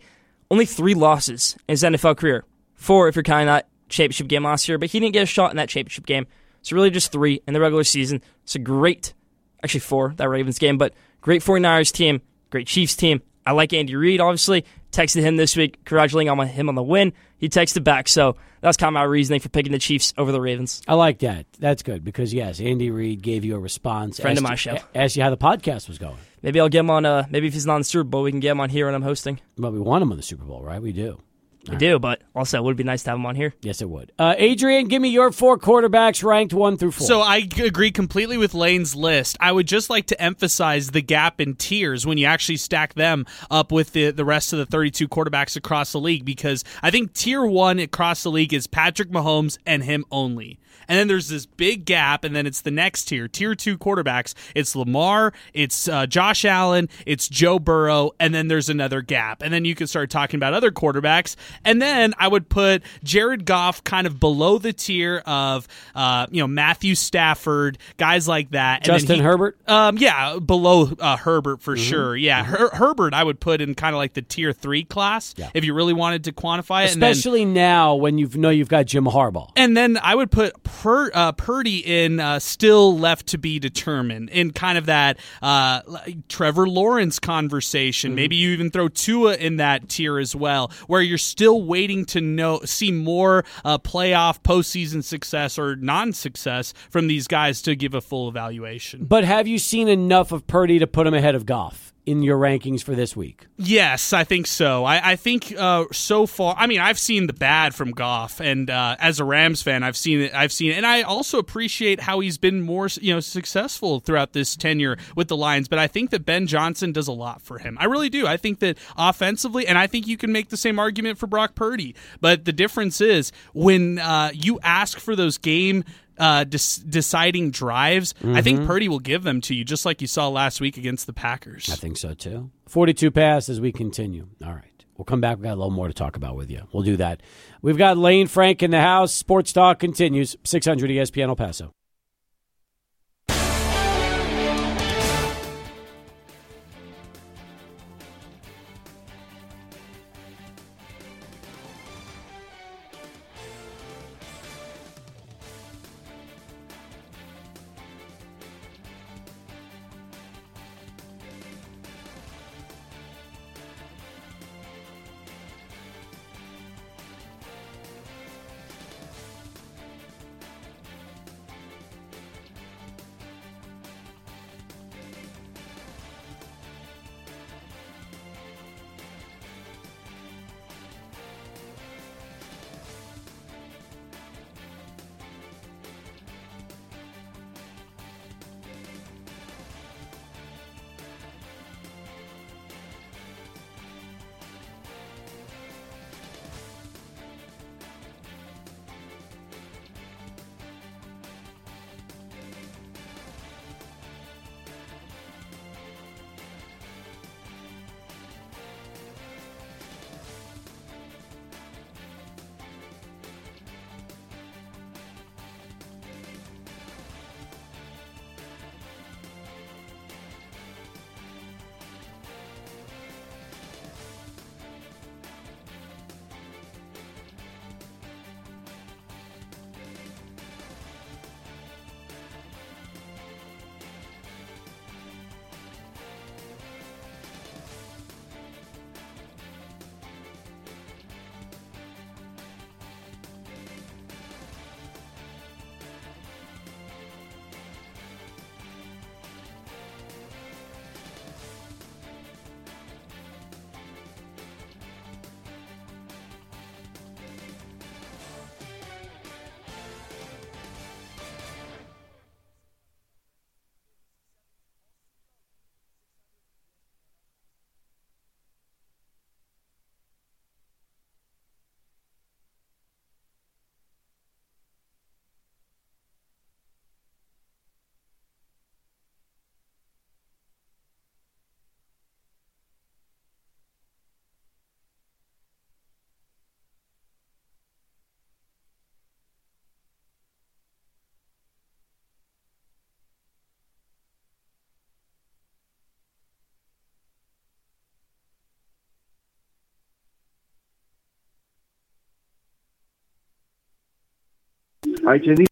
only three losses in his NFL career. Four if you're counting that championship game last year, but he didn't get a shot in that championship game. So really just three in the regular season. It's a great, actually four, that Ravens game, but great 49ers team great Chiefs team. I like Andy Reid, obviously. Texted him this week, congratulating on him on the win. He texted back, so that's kind of my reasoning for picking the Chiefs over the Ravens. I like that. That's good because yes, Andy Reid gave you a response. Friend of my show. Asked you how the podcast was going. Maybe I'll get him on. Uh, maybe if he's not on the Super Bowl, we can get him on here when I'm hosting. But we want him on the Super Bowl, right? We do. We do, but also it would be nice to have him on here. Yes, it would. Uh, Adrian, give me your four quarterbacks ranked one through four. So I agree completely with Lane's list. I would just like to emphasize the gap in tiers when you actually stack them up with the, the rest of the 32 quarterbacks across the league because I think tier one across the league is Patrick Mahomes and him only. And then there's this big gap, and then it's the next tier, tier two quarterbacks. It's Lamar, it's uh, Josh Allen, it's Joe Burrow, and then there's another gap. And then you can start talking about other quarterbacks. And then I would put Jared Goff kind of below the tier of, uh, you know, Matthew Stafford, guys like that. And Justin he- Herbert? Um, yeah, below uh, Herbert for Mm-hmm. sure. Yeah, Her- Herbert I would put in kind of like the tier three class Yeah. if you really wanted to quantify it. and then- especially now when you know you've got Jim Harbaugh. and then I would put per, uh, Purdy in uh, still left to be determined in kind of that uh, Trevor Lawrence conversation. Maybe you even throw Tua in that tier as well, where you're still waiting to know see more uh, playoff postseason success or non-success from these guys to give a full evaluation. But have you seen enough of Purdy to put him ahead of Goff in your rankings for this week? Yes, I think so. I, I think uh, so far. I mean, I've seen the bad from Goff, and uh, as a Rams fan, I've seen it. I've seen it, and I also appreciate how he's been more, you know, successful throughout this tenure with the Lions. But I think that Ben Johnson does a lot for him. I really do. I think that offensively, and I think you can make the same argument for Brock Purdy. But the difference is when uh, you ask for those game uh, deciding drives, I think Purdy will give them to you, just like you saw last week against the Packers. I think so too. 42 pass as we continue. All right. We'll come back. We've got a little more to talk about with you. We'll do that. We've got Lane Frank in the house. Sports Talk continues. 600 ESPN El Paso. Hi, Jenny.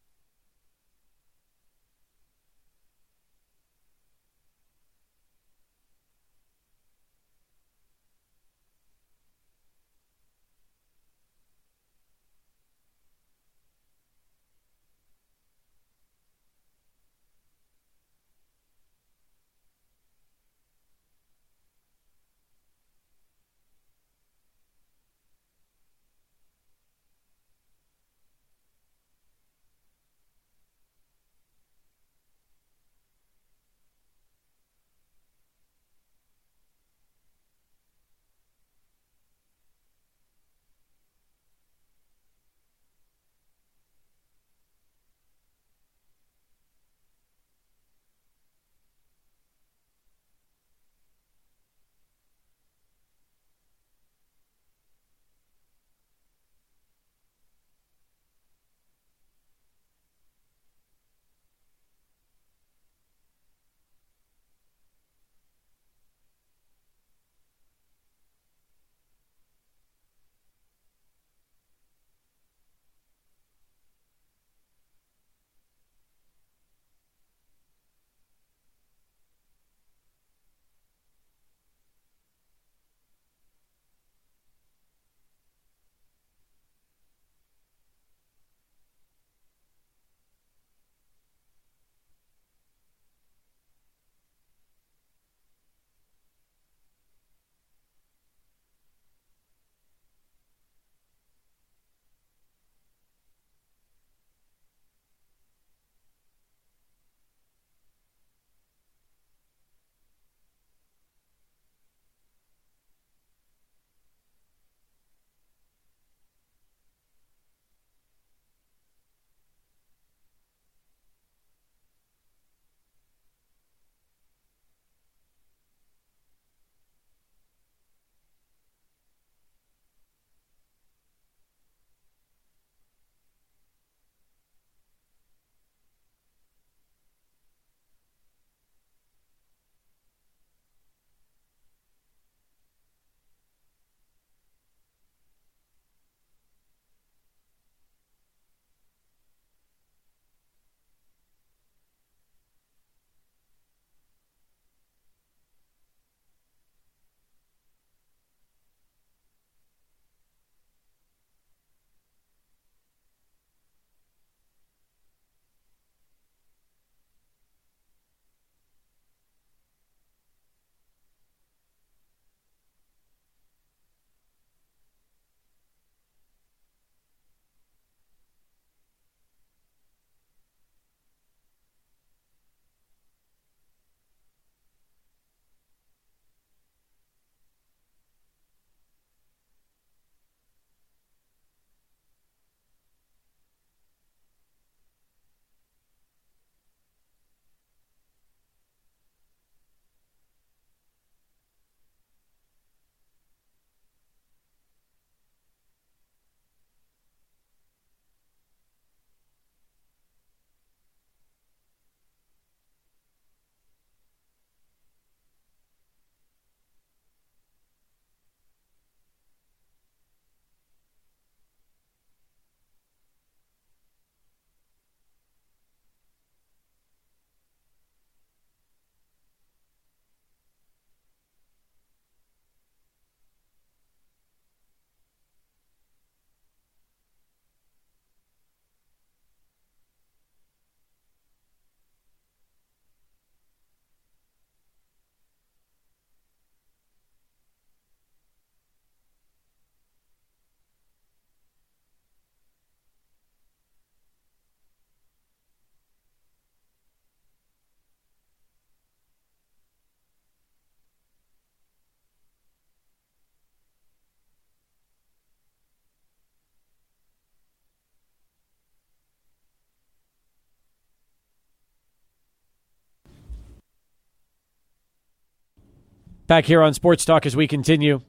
Back here on Sports Talk as we continue.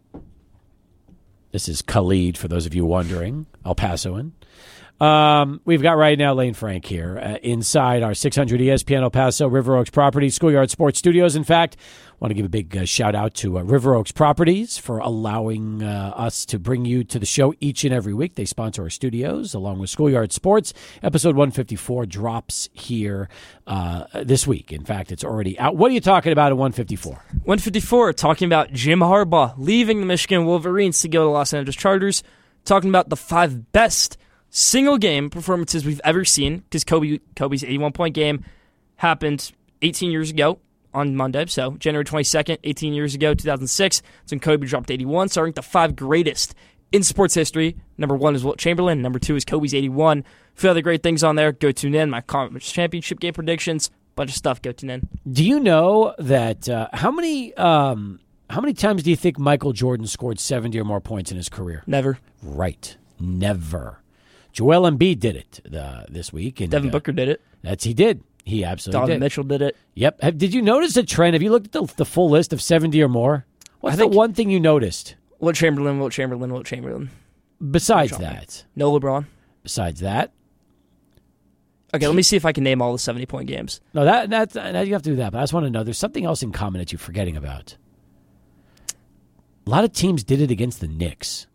This is Khalid, for those of you wondering, El Pasoan. Um, we've got right now Lane Frank here uh, inside our 600 ESPN El Paso River Oaks Properties Schoolyard Sports Studios. In fact, want to give a big uh, shout out to uh, River Oaks Properties for allowing uh, us to bring you to the show each and every week. They sponsor our studios along with Schoolyard Sports. Episode 154 drops here uh, this week. In fact, it's already out. What are you talking about at 154? 154, talking about Jim Harbaugh leaving the Michigan Wolverines to go to Los Angeles Chargers. Talking about the five best single game performances we've ever seen because Kobe Kobe's 81 point game happened 18 years ago on Monday. So January 22nd, 18 years ago, 2006. It's when Kobe dropped 81. So I ranked the five greatest in sports history. Number one is Wilt Chamberlain. Number two is Kobe's 81. A few other great things on there. Go tune in. My conference championship game predictions. Bunch of stuff. Go tune in. Do you know that uh, how many um, how many times do you think Michael Jordan scored 70 or more points in his career? Never. Right. Never. Joel Embiid did it uh, this week. And, Devin uh, Booker did it. That's he did. He absolutely Donovan did. Mitchell did it. Yep. Have, did you notice a trend? Have you looked at the, the full list of 70 or more? What's I think- the one thing you noticed Wilt Chamberlain, Wilt Chamberlain, Wilt Chamberlain. besides that? No LeBron. Besides that? Okay, let me see if I can name all the 70 point games. No, that, that, that you have to do that. But I just want to know there's something else in common that you're forgetting about. A lot of teams did it against the Knicks.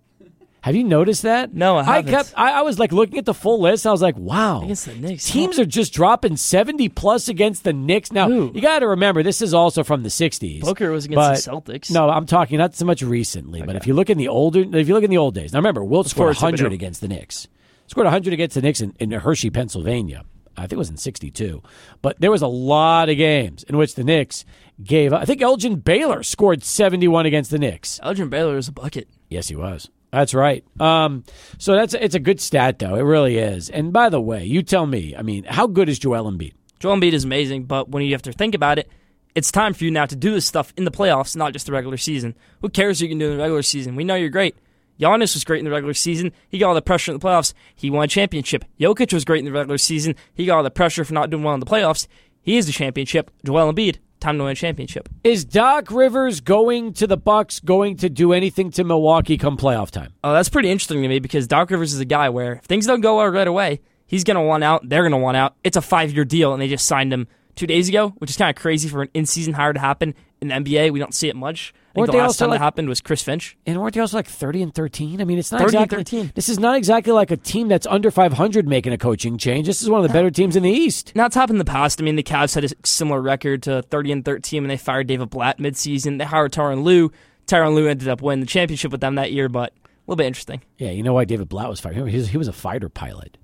Have you noticed that? No, I haven't. kept. I, I was like looking at the full list. I was like, wow. Against the Knicks. Teams are just dropping 70 plus against the Knicks. Now, Who? you got to remember, this is also from the 60s. Booker was but- against the Celtics. No, I'm talking not so much recently, but if you look in the older, if you look in the old days, now remember, Wilt scored Before 100 Thibodeau. against the Knicks. Scored 100 against the Knicks in, in Hershey, Pennsylvania. I think it was in 62. But there was a lot of games in which the Knicks gave, up. I think Elgin Baylor scored 71 against the Knicks. Elgin Baylor is a bucket. Yes, he was. That's right. Um, so that's it's a good stat, though. It really is. And by the way, you tell me. I mean, how good is Joel Embiid? Joel Embiid is amazing, but when you have to think about it, it's time for you now to do this stuff in the playoffs, not just the regular season. Who cares what you can do in the regular season? We know you're great. Giannis was great in the regular season. He got all the pressure in the playoffs. He won a championship. Jokic was great in the regular season. He got all the pressure for not doing well in the playoffs. He is the championship. Joel Embiid, time to win a championship. Is Doc Rivers going to the Bucks going to do anything to Milwaukee come playoff time? Oh, that's pretty interesting to me because Doc Rivers is a guy where if things don't go well right away, he's going to want out. They're going to want out. It's a five year deal, and they just signed him two days ago, which is kind of crazy for an in season hire to happen in the NBA. We don't see it much. I think Weren't the they last also time like- that happened was Chris Finch. And weren't they also like thirty and thirteen? I mean, it's not 30 and exactly. 13. This is not exactly like a team that's under five hundred making a coaching change. This is one of the better teams in the East. Now it's happened in the past. I mean, the Cavs had a similar record to 30 and 13 when they fired David Blatt midseason. They hired Tyronn Lue. Tyronn Lue ended up winning the championship with them that year, but a little bit interesting. Yeah, you know why David Blatt was fired? He was, he was a fighter pilot.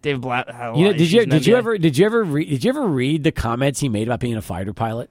David Blatt had a lot You know, did you did you ever did you ever read did you ever read the comments he made about being a fighter pilot?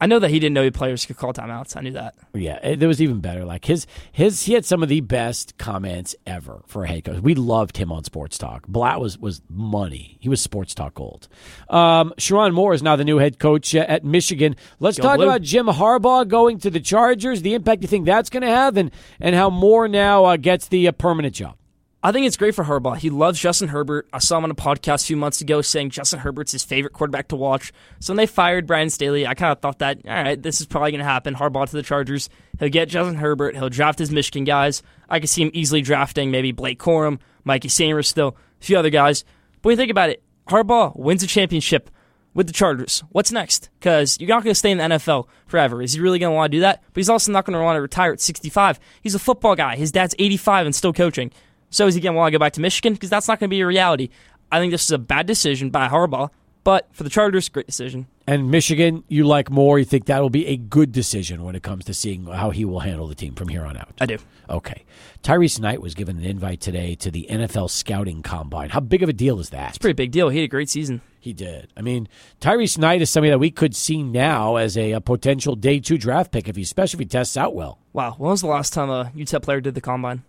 I know that he didn't know players could call timeouts. I knew that. Yeah, it, there was even better. Like his his he had some of the best comments ever for a head coach. We loved him on Sports Talk. Blatt was was money. He was Sports Talk gold. Um, Sherrone Moore is now the new head coach uh, at Michigan. Let's Go talk Blue. about Jim Harbaugh going to the Chargers. The impact you think that's going to have, and and how Moore now uh, gets the uh, permanent job. I think it's great for Harbaugh. He loves Justin Herbert. I saw him on a podcast a few months ago saying Justin Herbert's his favorite quarterback to watch. So when they fired Brian Staley, I kind of thought that, all right, this is probably going to happen. Harbaugh to the Chargers. He'll get Justin Herbert. He'll draft his Michigan guys. I could see him easily drafting maybe Blake Corum, Mike Sainristil, a few other guys. But when you think about it, Harbaugh wins a championship with the Chargers. What's next? Because you're not going to stay in the NFL forever. Is he really going to want to do that? But he's also not going to want to retire at 65. He's a football guy. His dad's 85 and still coaching. So is he going to want to go back to Michigan? Because that's not going to be a reality. I think this is a bad decision by Harbaugh, but for the Chargers, great decision. And Michigan, you like Moore. You think that will be a good decision when it comes to seeing how he will handle the team from here on out. I do. Okay. Tyrice Knight was given an invite today to the NFL scouting combine. How big of a deal is that? It's a pretty big deal. He had a great season. He did. I mean, Tyrice Knight is somebody that we could see now as a, a potential day two draft pick if he, especially if he tests out well. Wow. When was the last time a UTEP player did the combine?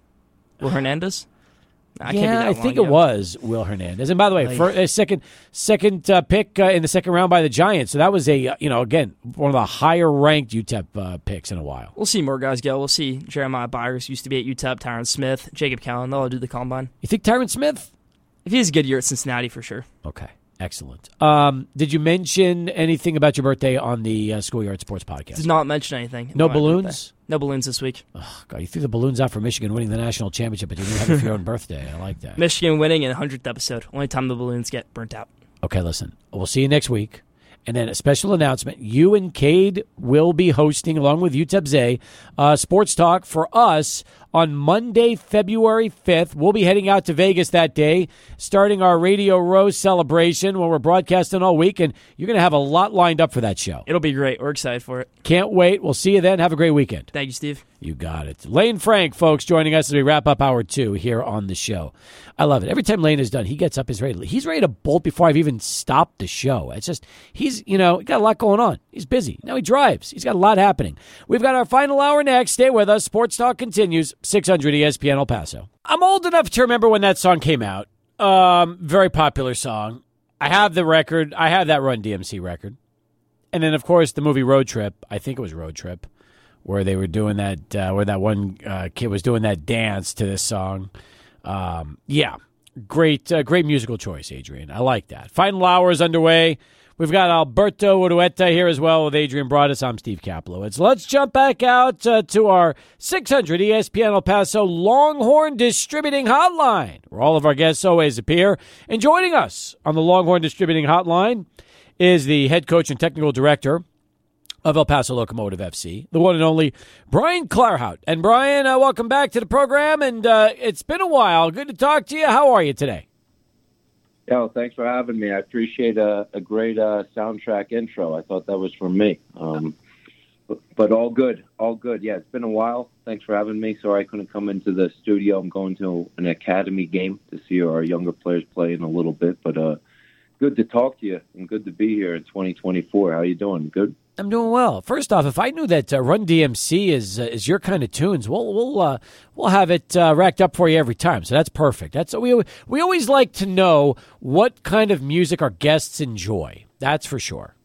Will Hernandez? Can't yeah, I think ago. it was Will Hernandez. And by the way, Like- for a second second uh, pick uh, in the second round by the Giants. So that was a uh, you know again one of the higher ranked UTEP uh, picks in a while. We'll see more guys go. We'll see Jeremiah Byers used to be at UTEP, Tyrin Smith, Jacob Cowing. They'll all do the combine. You think Tyrin Smith? If he has a good year at Cincinnati, for sure. Okay. Excellent. Um, did you mention anything about your birthday on the uh, Schoolyard Sports podcast? Did not mention anything. No balloons? No balloons this week. Oh, God, you threw the balloons out for Michigan winning the national championship, but you didn't have it for your own birthday. I like that. Michigan winning in 100th episode. Only time the balloons get burnt out. Okay, listen. We'll see you next week. And then a special announcement. You and Cade will be hosting, along with UTEP Zay, uh, Sports Talk for us on Monday, February 5th. We'll be heading out to Vegas that day, starting our Radio Row celebration where we're broadcasting all week. And you're going to have a lot lined up for that show. It'll be great. We're excited for it. Can't wait. We'll see you then. Have a great weekend. Thank you, Steve. You got it. Lane Frank, folks, joining us as we wrap up hour two here on the show. I love it. Every time Lane is done, he gets up, he's ready. He's ready to bolt before I've even stopped the show. It's just, he's, you know, got a lot going on. He's busy. Now he drives. He's got a lot happening. We've got our final hour next. Stay with us. Sports Talk continues. 600 ESPN El Paso. I'm old enough to remember when that song came out. Um, very popular song. I have the record. I have that Run DMC record. And then, of course, the movie Road Trip. I think it was Road Trip where they were doing that, uh, where that one uh, kid was doing that dance to this song. Um, yeah, great, uh, great musical choice, Adrian. I like that. Final hour is underway. We've got Alberto Urueta here as well with Adrian Broadus. I'm Steve Kaplowitz. Let's jump back out uh, to our 600 ESPN El Paso Longhorn Distributing Hotline, where all of our guests always appear. And joining us on the Longhorn Distributing Hotline is the head coach and technical director of El Paso Locomotive FC, the one and only Brian Clarhaut. And Brian, uh, welcome back to the program. And uh, it's been a while. Good to talk to you. How are you today? Yeah, well, thanks for having me. I appreciate a, a great uh, soundtrack intro. I thought that was for me. Um, but, all good, all good. Yeah, it's been a while. Thanks for having me. Sorry I couldn't come into the studio. I'm going to an academy game to see our younger players play in a little bit. But uh, good to talk to you and good to be here in 2024. How are you doing? Good. I'm doing well. First off, if I knew that uh, Run DMC is uh, is your kind of tunes, we'll we'll uh, we'll have it uh, racked up for you every time. So that's perfect. That's we we always like to know what kind of music our guests enjoy. That's for sure.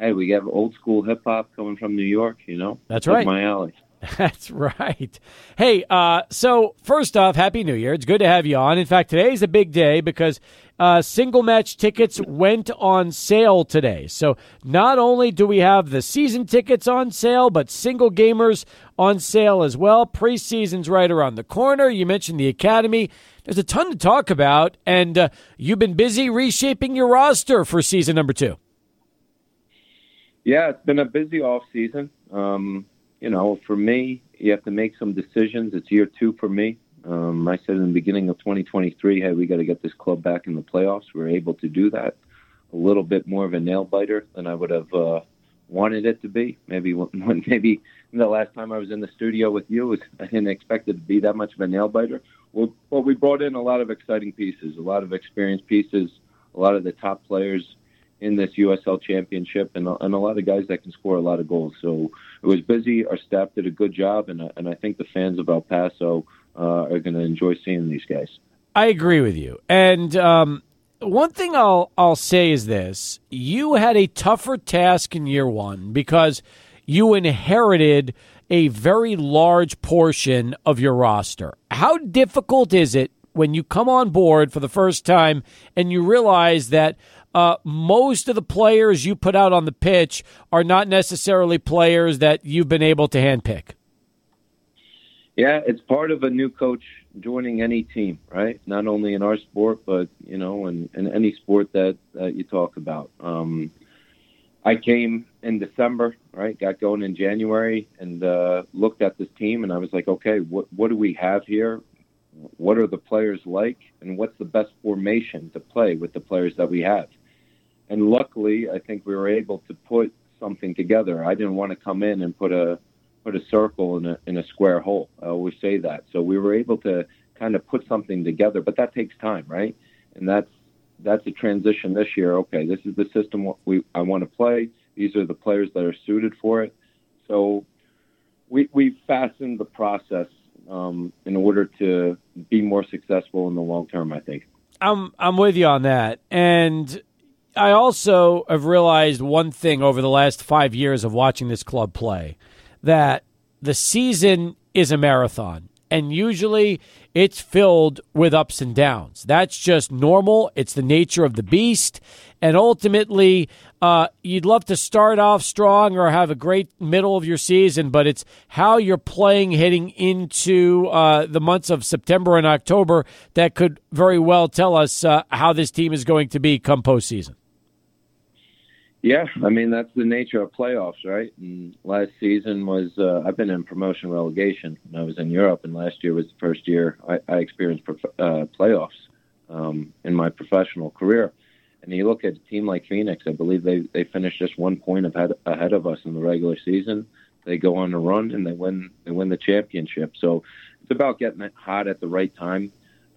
Hey, we have old school hip hop coming from New York. You know, that's right. my alley. That's right. Hey, uh, so first off, Happy New Year. It's good to have you on. In fact, today is a big day because uh, single match tickets went on sale today. So not only do we have the season tickets on sale, but single gamers on sale as well. Preseason's right around the corner. You mentioned the Academy. There's a ton to talk about, and uh, you've been busy reshaping your roster for season number two. Yeah, it's been a busy off season. Um, you know, for me, you have to make some decisions. It's year two for me. Um, I said in the beginning of 2023, hey, we got to get this club back in the playoffs. We are able to do that. A little bit more of a nail biter than I would have uh, wanted it to be. Maybe when maybe the last time I was in the studio with you, was, I didn't expect it to be that much of a nail biter. Well, well, we brought in a lot of exciting pieces, a lot of experienced pieces, a lot of the top players in this USL championship and, and a lot of guys that can score a lot of goals. So it was busy. Our staff did a good job, and, and I think the fans of El Paso uh, are going to enjoy seeing these guys. I agree with you. And um, one thing I'll I'll say is this: you had a tougher task in year one because you inherited a very large portion of your roster. How difficult is it when you come on board for the first time and you realize that uh, most of the players you put out on the pitch are not necessarily players that you've been able to handpick. Yeah, it's part of a new coach joining any team, right? Not only in our sport, but you know, in, in any sport that, that you talk about. Um, I came in December, right? Got going in January, and uh, looked at this team, and I was like, okay, what what do we have here? What are the players like, and what's the best formation to play with the players that we have? And luckily, I think we were able to put something together. I didn't want to come in and put a put a circle in a in a square hole. I always say that. So we were able to kind of put something together, but that takes time, right? And that's that's a transition this year. Okay, this is the system we I want to play. These are the players that are suited for it. So we we fastened the process um, in order to be more successful in the long term. I think. I'm I'm with you on that, and I also have realized one thing over the last five years of watching this club play that the season is a marathon. And usually it's filled with ups and downs. That's just normal. It's the nature of the beast. And ultimately, uh, you'd love to start off strong or have a great middle of your season, but it's how you're playing heading into uh, the months of September and October that could very well tell us uh, how this team is going to be come postseason. Yeah, I mean that's the nature of playoffs, right? And last season was uh, I've been in promotion relegation. I was in Europe, and last year was the first year I, I experienced prof- uh, playoffs um, in my professional career. And you look at a team like Phoenix, I believe they they finished just one point ahead ahead of us in the regular season. They go on a run and they win they win the championship. So it's about getting hot at the right time.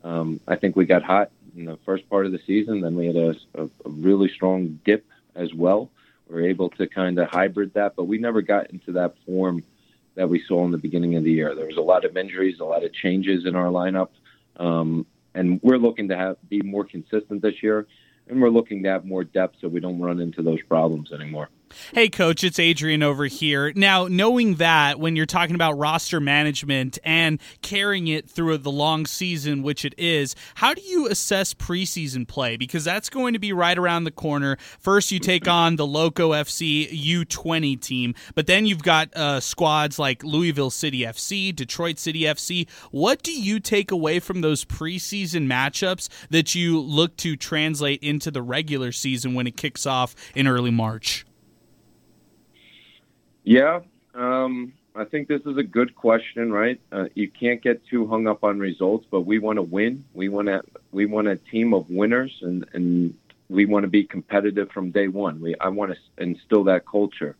Um, I think we got hot in the first part of the season. Then we had a, a, a really strong dip as well. We're able to kind of hybrid that, but we never got into that form that we saw in the beginning of the year. There was a lot of injuries, a lot of changes in our lineup, um, and we're looking to have be more consistent this year, and we're looking to have more depth so we don't run into those problems anymore. Hey, coach, it's Adrian over here. Now, knowing that when you're talking about roster management and carrying it through the long season, which it is, how do you assess preseason play? Because that's going to be right around the corner. First, you take on the Loco FC U20 team, but then you've got uh, squads like Louisville City FC, Detroit City FC. What do you take away from those preseason matchups that you look to translate into the regular season when it kicks off in early March? Yeah, um, I think this is a good question, right? Uh, you can't get too hung up on results, but we want to win. We want to we want a team of winners, and and we want to be competitive from day one. We I want to instill that culture.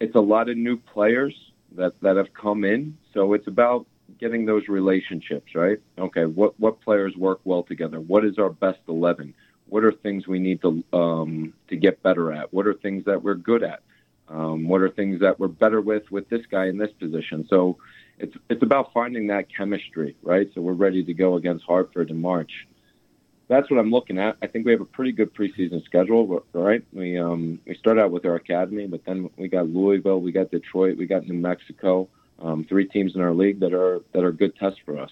It's a lot of new players that that have come in, so it's about getting those relationships, right? Okay, what what players work well together? What is our best eleven? What are things we need to um, to get better at? What are things that we're good at? Um, what are things that we're better with with this guy in this position? So it's it's about finding that chemistry, right? So we're ready to go against Hartford in March. That's what I'm looking at. I think we have a pretty good preseason schedule, right? We um, we start out with our academy, but then we got Louisville, we got Detroit, we got New Mexico, um, three teams in our league that are that are good tests for us.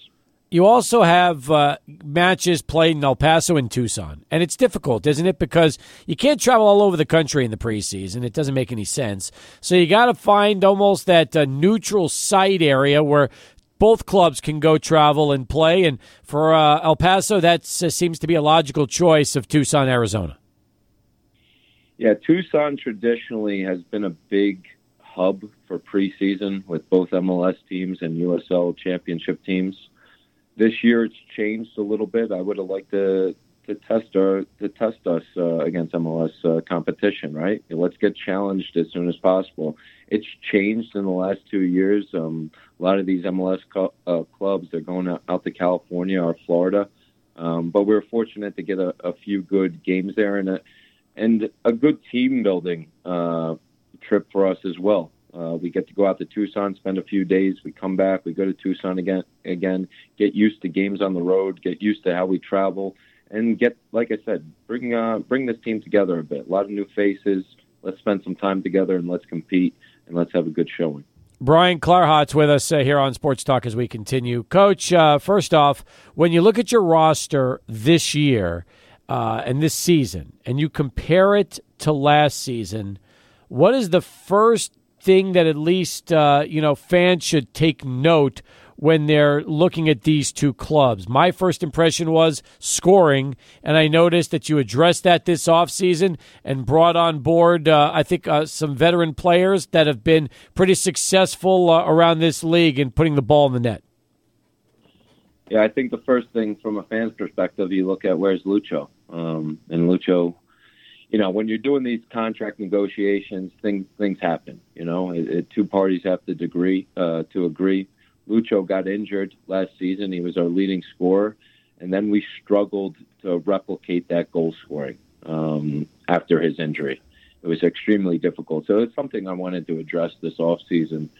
You also have uh, matches played in El Paso and Tucson. And it's difficult, isn't it? Because you can't travel all over the country in the preseason. It doesn't make any sense. So you got to find almost that uh, neutral site area where both clubs can go travel and play. And for uh, El Paso, that seems to be a logical choice of Tucson, Arizona. Yeah, Tucson traditionally has been a big hub for preseason with both MLS teams and USL championship teams this year it's changed a little bit. I would have liked to to test our to test us uh, against MLS uh, competition. Right? Let's get challenged as soon as possible. It's changed in the last two years. Um, a lot of these MLS co- uh, clubs they're going out, to California or Florida, um, but we are fortunate to get a, a, few good games there and a and a good team building uh, trip for us as well. Uh, we get to go out to Tucson, spend a few days. We come back. We go to Tucson again. Again, get used to games on the road. Get used to how we travel, and get, like I said, bring uh, bring this team together a bit. A lot of new faces. Let's spend some time together and let's compete and let's have a good showing. Brian Clarhaut's with us uh, here on Sports Talk as we continue. Coach, uh, first off, when you look at your roster this year uh, and this season, and you compare it to last season, what is the first thing that at least uh, you know fans should take note when they're looking at these two clubs. My first impression was scoring, and I noticed that you addressed that this offseason and brought on board, uh, I think, uh, some veteran players that have been pretty successful uh, around this league in putting the ball in the net. Yeah, I think the first thing from a fan's perspective, you look at where's Lucho. Um, and Lucho you know, when you're doing these contract negotiations, things things happen. You know, it, it, two parties have to agree uh, to agree. Lucho got injured last season. He was our leading scorer, and then we struggled to replicate that goal scoring um, after his injury. It was extremely difficult. So it's something I wanted to address this off season.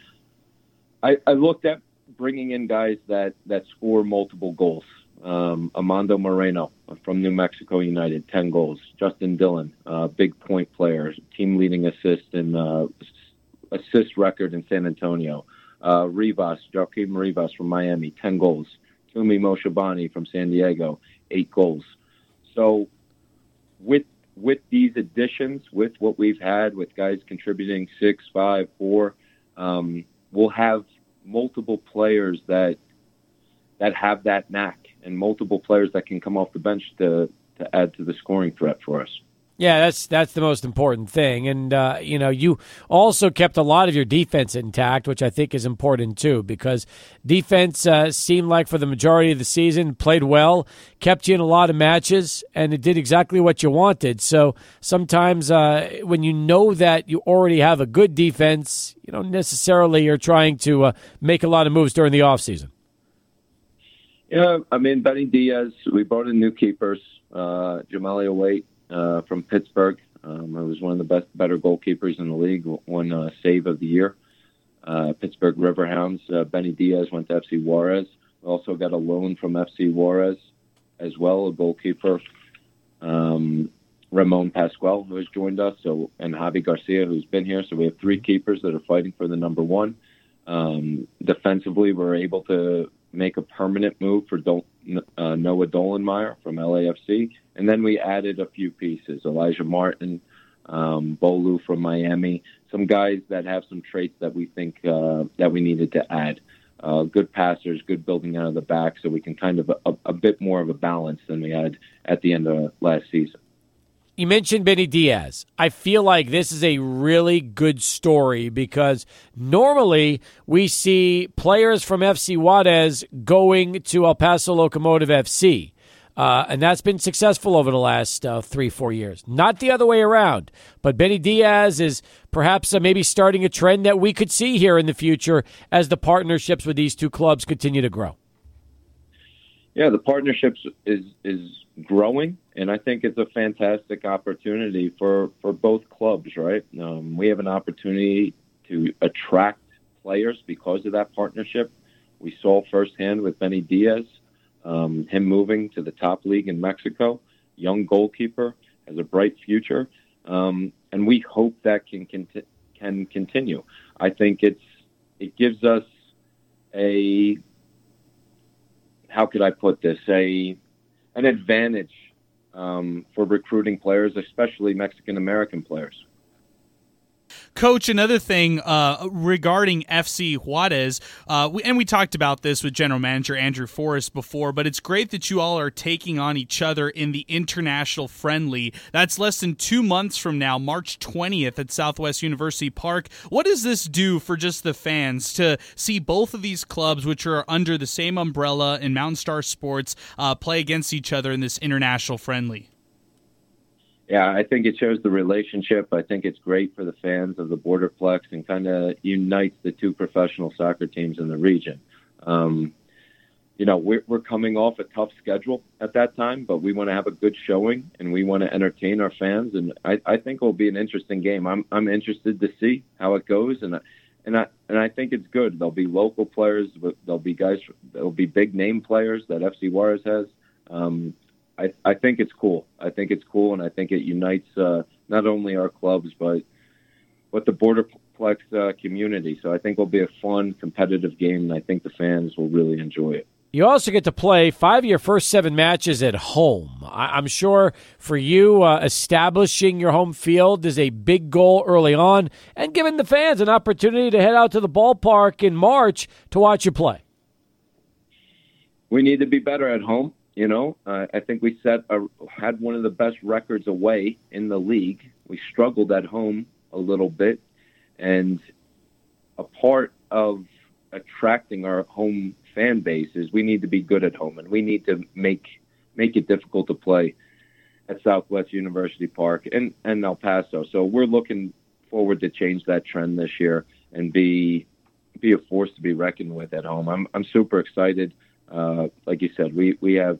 I, I looked at bringing in guys that that score multiple goals. Um, Amando Moreno from New Mexico United, 10 goals. Justin Dillon, uh, big point player, team leading assist and uh, assist record in San Antonio. Uh, Rivas, Joaquín Rivas from Miami, 10 goals. Fumi Moshobani from San Diego, eight goals. So with with these additions, with what we've had, with guys contributing six, five, four, um, we'll have multiple players that that have that knack, and multiple players that can come off the bench to to add to the scoring threat for us. Yeah, that's that's the most important thing, and uh, you know you also kept a lot of your defense intact, which I think is important too, because defense uh, seemed like for the majority of the season played well, kept you in a lot of matches, and it did exactly what you wanted. So sometimes uh, when you know that you already have a good defense, you don't necessarily are trying to uh, make a lot of moves during the offseason. Yeah, I mean Benny Diaz. We brought in new keepers, uh, Waite uh, from Pittsburgh. Um, I was one of the best, better goalkeepers in the league. Won uh, save of the year. Uh, Pittsburgh Riverhounds. Uh, Benny Diaz went to FC Juarez. We also got a loan from FC Juarez as well, a goalkeeper. Um, Ramon Pascual, who has joined us, so and Javi Garcia, who's been here. So we have three keepers that are fighting for the number one. Um, defensively, we're able to make a permanent move for Dol- uh, Noah Dollenmeyer from LAFC, and then we added a few pieces: Elijah Martin, um, Bolu from Miami, some guys that have some traits that we think uh, that we needed to add. Uh, good passers, good building out of the back, so we can kind of a, a bit more of a balance than we had at the end of last season. You mentioned Benny Diaz. I feel like this is a really good story because normally we see players from FC Juarez going to El Paso Locomotive FC. Uh, and that's been successful over the last uh, three, four years. Not the other way around. But Benny Diaz is perhaps uh, maybe starting a trend that we could see here in the future as the partnerships with these two clubs continue to grow. Yeah, the partnerships is is growing, and I think it's a fantastic opportunity for for both clubs. Right, um, we have an opportunity to attract players because of that partnership. We saw firsthand with Benny Diaz um, him moving to the top league in Mexico, young goalkeeper, has a bright future, um, and we hope that can conti- can continue. I think it's it gives us a how could I put this a an advantage um, for recruiting players, especially Mexican American players. Coach, another thing uh, regarding FC Juarez, uh, we, and we talked about this with General Manager Andrew Forrest before, but it's great that you all are taking on each other in the international friendly. That's less than two months from now, March 20th at Southwest University Park. What does this do for just the fans to see both of these clubs, which are under the same umbrella in Mountain Star Sports, uh, play against each other in this international friendly? Yeah, I think it shows the relationship. I think it's great for the fans of the Borderplex and kind of unites the two professional soccer teams in the region. Um, you know, we're, we're coming off a tough schedule at that time, but we want to have a good showing and we want to entertain our fans. And I, I think it will be an interesting game. I'm, I'm interested to see how it goes. And, and I, and I think it's good. There'll be local players. There'll be guys, there'll be big name players that FC Juarez has. Um, I, I think it's cool. I think it's cool, and I think it unites uh, not only our clubs but but the Borderplex uh, community. So I think it'll be a fun, competitive game, and I think the fans will really enjoy it. You also get to play five of your first seven matches at home. I- am sure for you, uh, establishing your home field is a big goal early on, and giving the fans an opportunity to head out to the ballpark in March to watch you play. We need to be better at home. You know, uh, I think we set a, had one of the best records away in the league. We struggled at home a little bit, and a part of attracting our home fan base is we need to be good at home, and we need to make make it difficult to play at Southwest University Park and and El Paso. So we're looking forward to change that trend this year and be be a force to be reckoned with at home. I'm I'm super excited. Uh, like you said, we we have.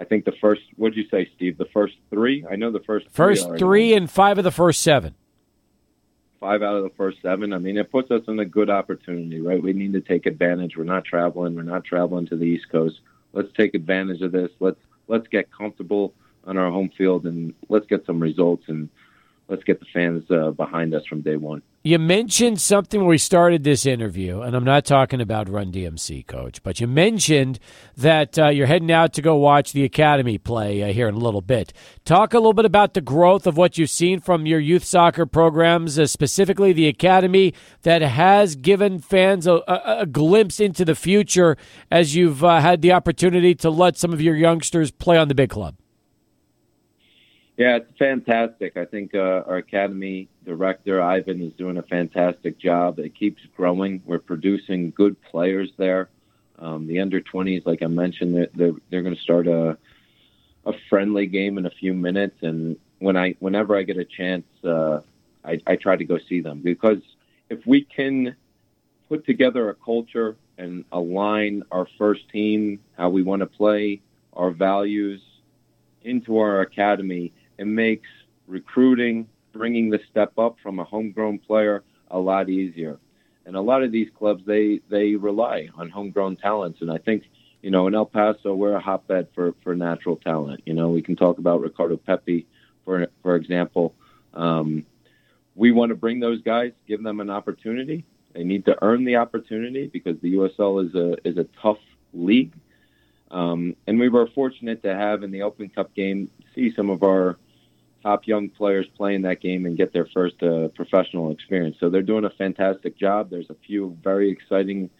I think the first. What did you say, Steve? The first three. I know the first. First three, three and five of the first seven. Five out of the first seven. I mean, it puts us in a good opportunity, right? We need to take advantage. We're not traveling. We're not traveling to the East Coast. Let's take advantage of this. Let's let's get comfortable on our home field and let's get some results and let's get the fans uh, behind us from day one. You mentioned something when we started this interview, and I'm not talking about Run DMC, coach, but you mentioned that uh, you're heading out to go watch the academy play uh, here in a little bit. Talk a little bit about the growth of what you've seen from your youth soccer programs, uh, specifically the academy, that has given fans a, a, a glimpse into the future as you've uh, had the opportunity to let some of your youngsters play on the big club. Yeah, it's fantastic. I think uh, our academy director Ivan is doing a fantastic job. It keeps growing. We're producing good players there. Um, the under 20s, like I mentioned, they're they're, they're going to start a a friendly game in a few minutes, and when I whenever I get a chance, uh, I, I try to go see them because if we can put together a culture and align our first team, how we want to play, our values into our academy it makes recruiting, bringing the step up from a homegrown player a lot easier. And a lot of these clubs, they they rely on homegrown talents, and I think you know in El Paso we're a hotbed for for natural talent. You know we can talk about Ricardo Pepi, for for example. Um, we want to bring those guys, give them an opportunity. They need to earn the opportunity because the USL is a is a tough league. Um, and we were fortunate to have in the Open Cup game see some of our top young players playing that game and get their first uh, professional experience. So they're doing a fantastic job. There's a few very exciting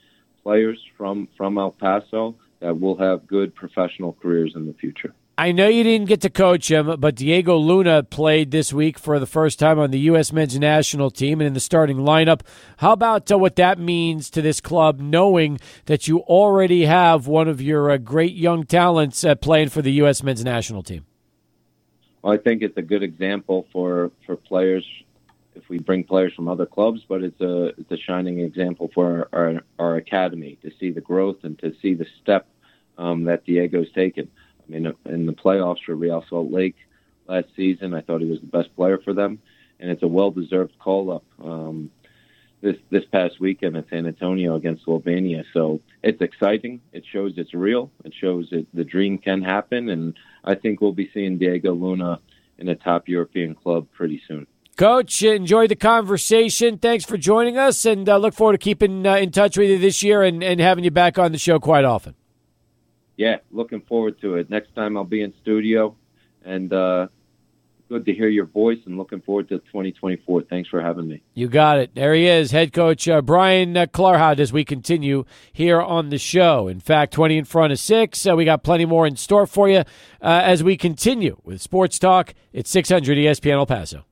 players from from El Paso that will have good professional careers in the future. I know you didn't get to coach him, but Diego Luna played this week for the first time on the U.S. men's national team and in the starting lineup. How about uh, what that means to this club, knowing that you already have one of your uh, great young talents uh, playing for the U.S. men's national team? Well, I think it's a good example for for players if we bring players from other clubs, but it's a it's a shining example for our our, our academy to see the growth and to see the step um, that Diego's taken. I mean, in the playoffs for Real Salt Lake last season, I thought he was the best player for them, and it's a well-deserved call-up. Um, this this past weekend in San Antonio against Slovenia. So it's exciting. It shows it's real. It shows that the dream can happen, and I think we'll be seeing Diego Luna in a top European club pretty soon. Coach, enjoy the conversation. Thanks for joining us, and uh, look forward to keeping uh, in touch with you this year and, and having you back on the show quite often. Yeah, looking forward to it. Next time I'll be in studio, and uh, good to hear your voice and looking forward to 2024. Thanks for having me. You got it. There he is, head coach uh, Brian uh, as we continue here on the show. In fact, 20 in front of six. Uh, we got plenty more in store for you uh, as we continue with Sports Talk. It's 600 ESPN El Paso.